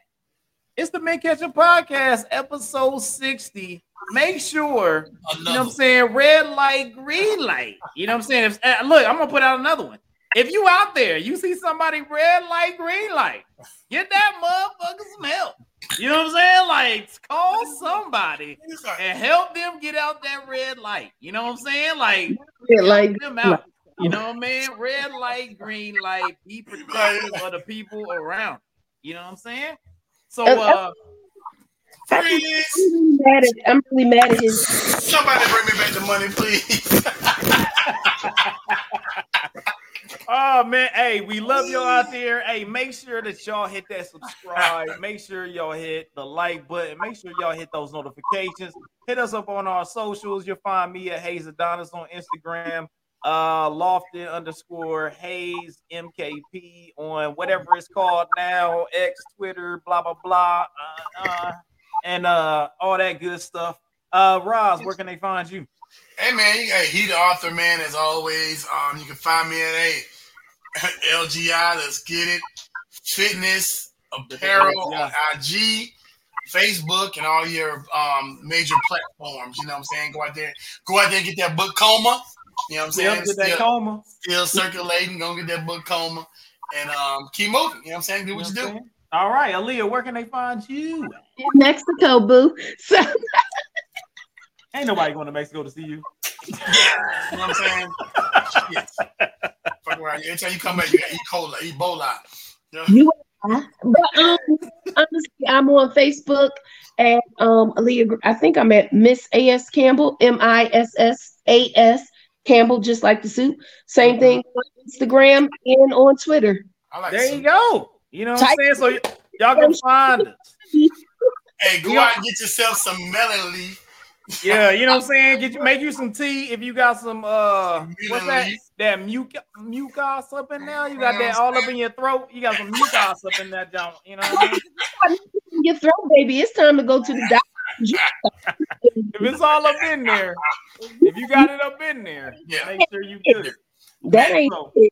it's the Mint Ketchup Podcast, episode 60. Make sure, you know what I'm saying, red light, green light. You know what I'm saying? If, uh, look, I'm gonna put out another one. If you out there, you see somebody red light, green light, get that motherfucker some help. You know what I'm saying? Like, call somebody and help them get out that red light. You know what I'm saying? Like, yeah, like help them out. You know what I mean? Red light, green light, be protective of the people around. You know what I'm saying? So uh I'm Freeze! really mad at I'm really mad at his Somebody bring me back the money, please. oh man, hey, we love y'all out there. Hey, make sure that y'all hit that subscribe. Make sure y'all hit the like button. Make sure y'all hit those notifications. Hit us up on our socials. You'll find me at Hayes Adonis on Instagram. Uh Lofton underscore Hayes MKP on whatever it's called now, X, Twitter, blah blah blah. Uh, uh, and uh all that good stuff. Uh Roz, where can they find you? Hey man, you- hey, he the author, man, as always. Um, you can find me at a LGI. Let's get it. Fitness apparel on IG, Facebook, and all your um major platforms. You know what I'm saying? Go out there, go out there and get that book coma. You know what I'm saying? Yep, get that Still, coma. still circulating. Go get that book coma and um keep moving. You know what I'm saying? Do what you know do. I'm saying? All right, Aaliyah, where can they find you? in Mexico, boo. So Ain't nobody going to Mexico to see you. You know what I'm saying? Shit. Fuck around. Every time you come back, you got E. coli, Ebola. You know? you but um honestly, I'm on Facebook at um Aaliyah, I think I'm at Miss A.S. Campbell, M-I-S-S-A-S Campbell, just like the soup. Same thing on Instagram and on Twitter. I like There soup. you go. You know what I'm saying? So y- y'all can find us. Hey, go out and get yourself some mullein leaf. Yeah, you know what I'm saying? Get you make you some tea if you got some uh what's that? That mucus mucus up in there. You got that all up in your throat. You got some mucus up in that junk. You know what I mean? Your throat, baby. It's time to go to the doctor. If it's all up in there, if you got it up in there, Yeah. make sure you good. That ain't So- it.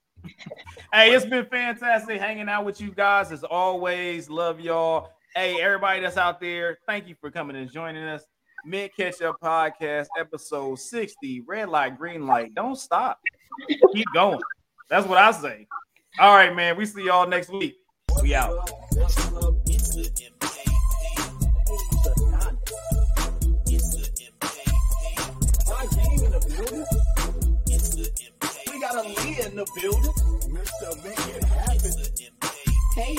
Hey, it's been fantastic hanging out with you guys as always. Love y'all. Hey, everybody that's out there, thank you for coming and joining us. Mint Ketchup Podcast, episode 60. Red light, green light. Don't stop. Keep going. That's what I say. All right, man. We see y'all next week. We out. in the building. Mr. Lincoln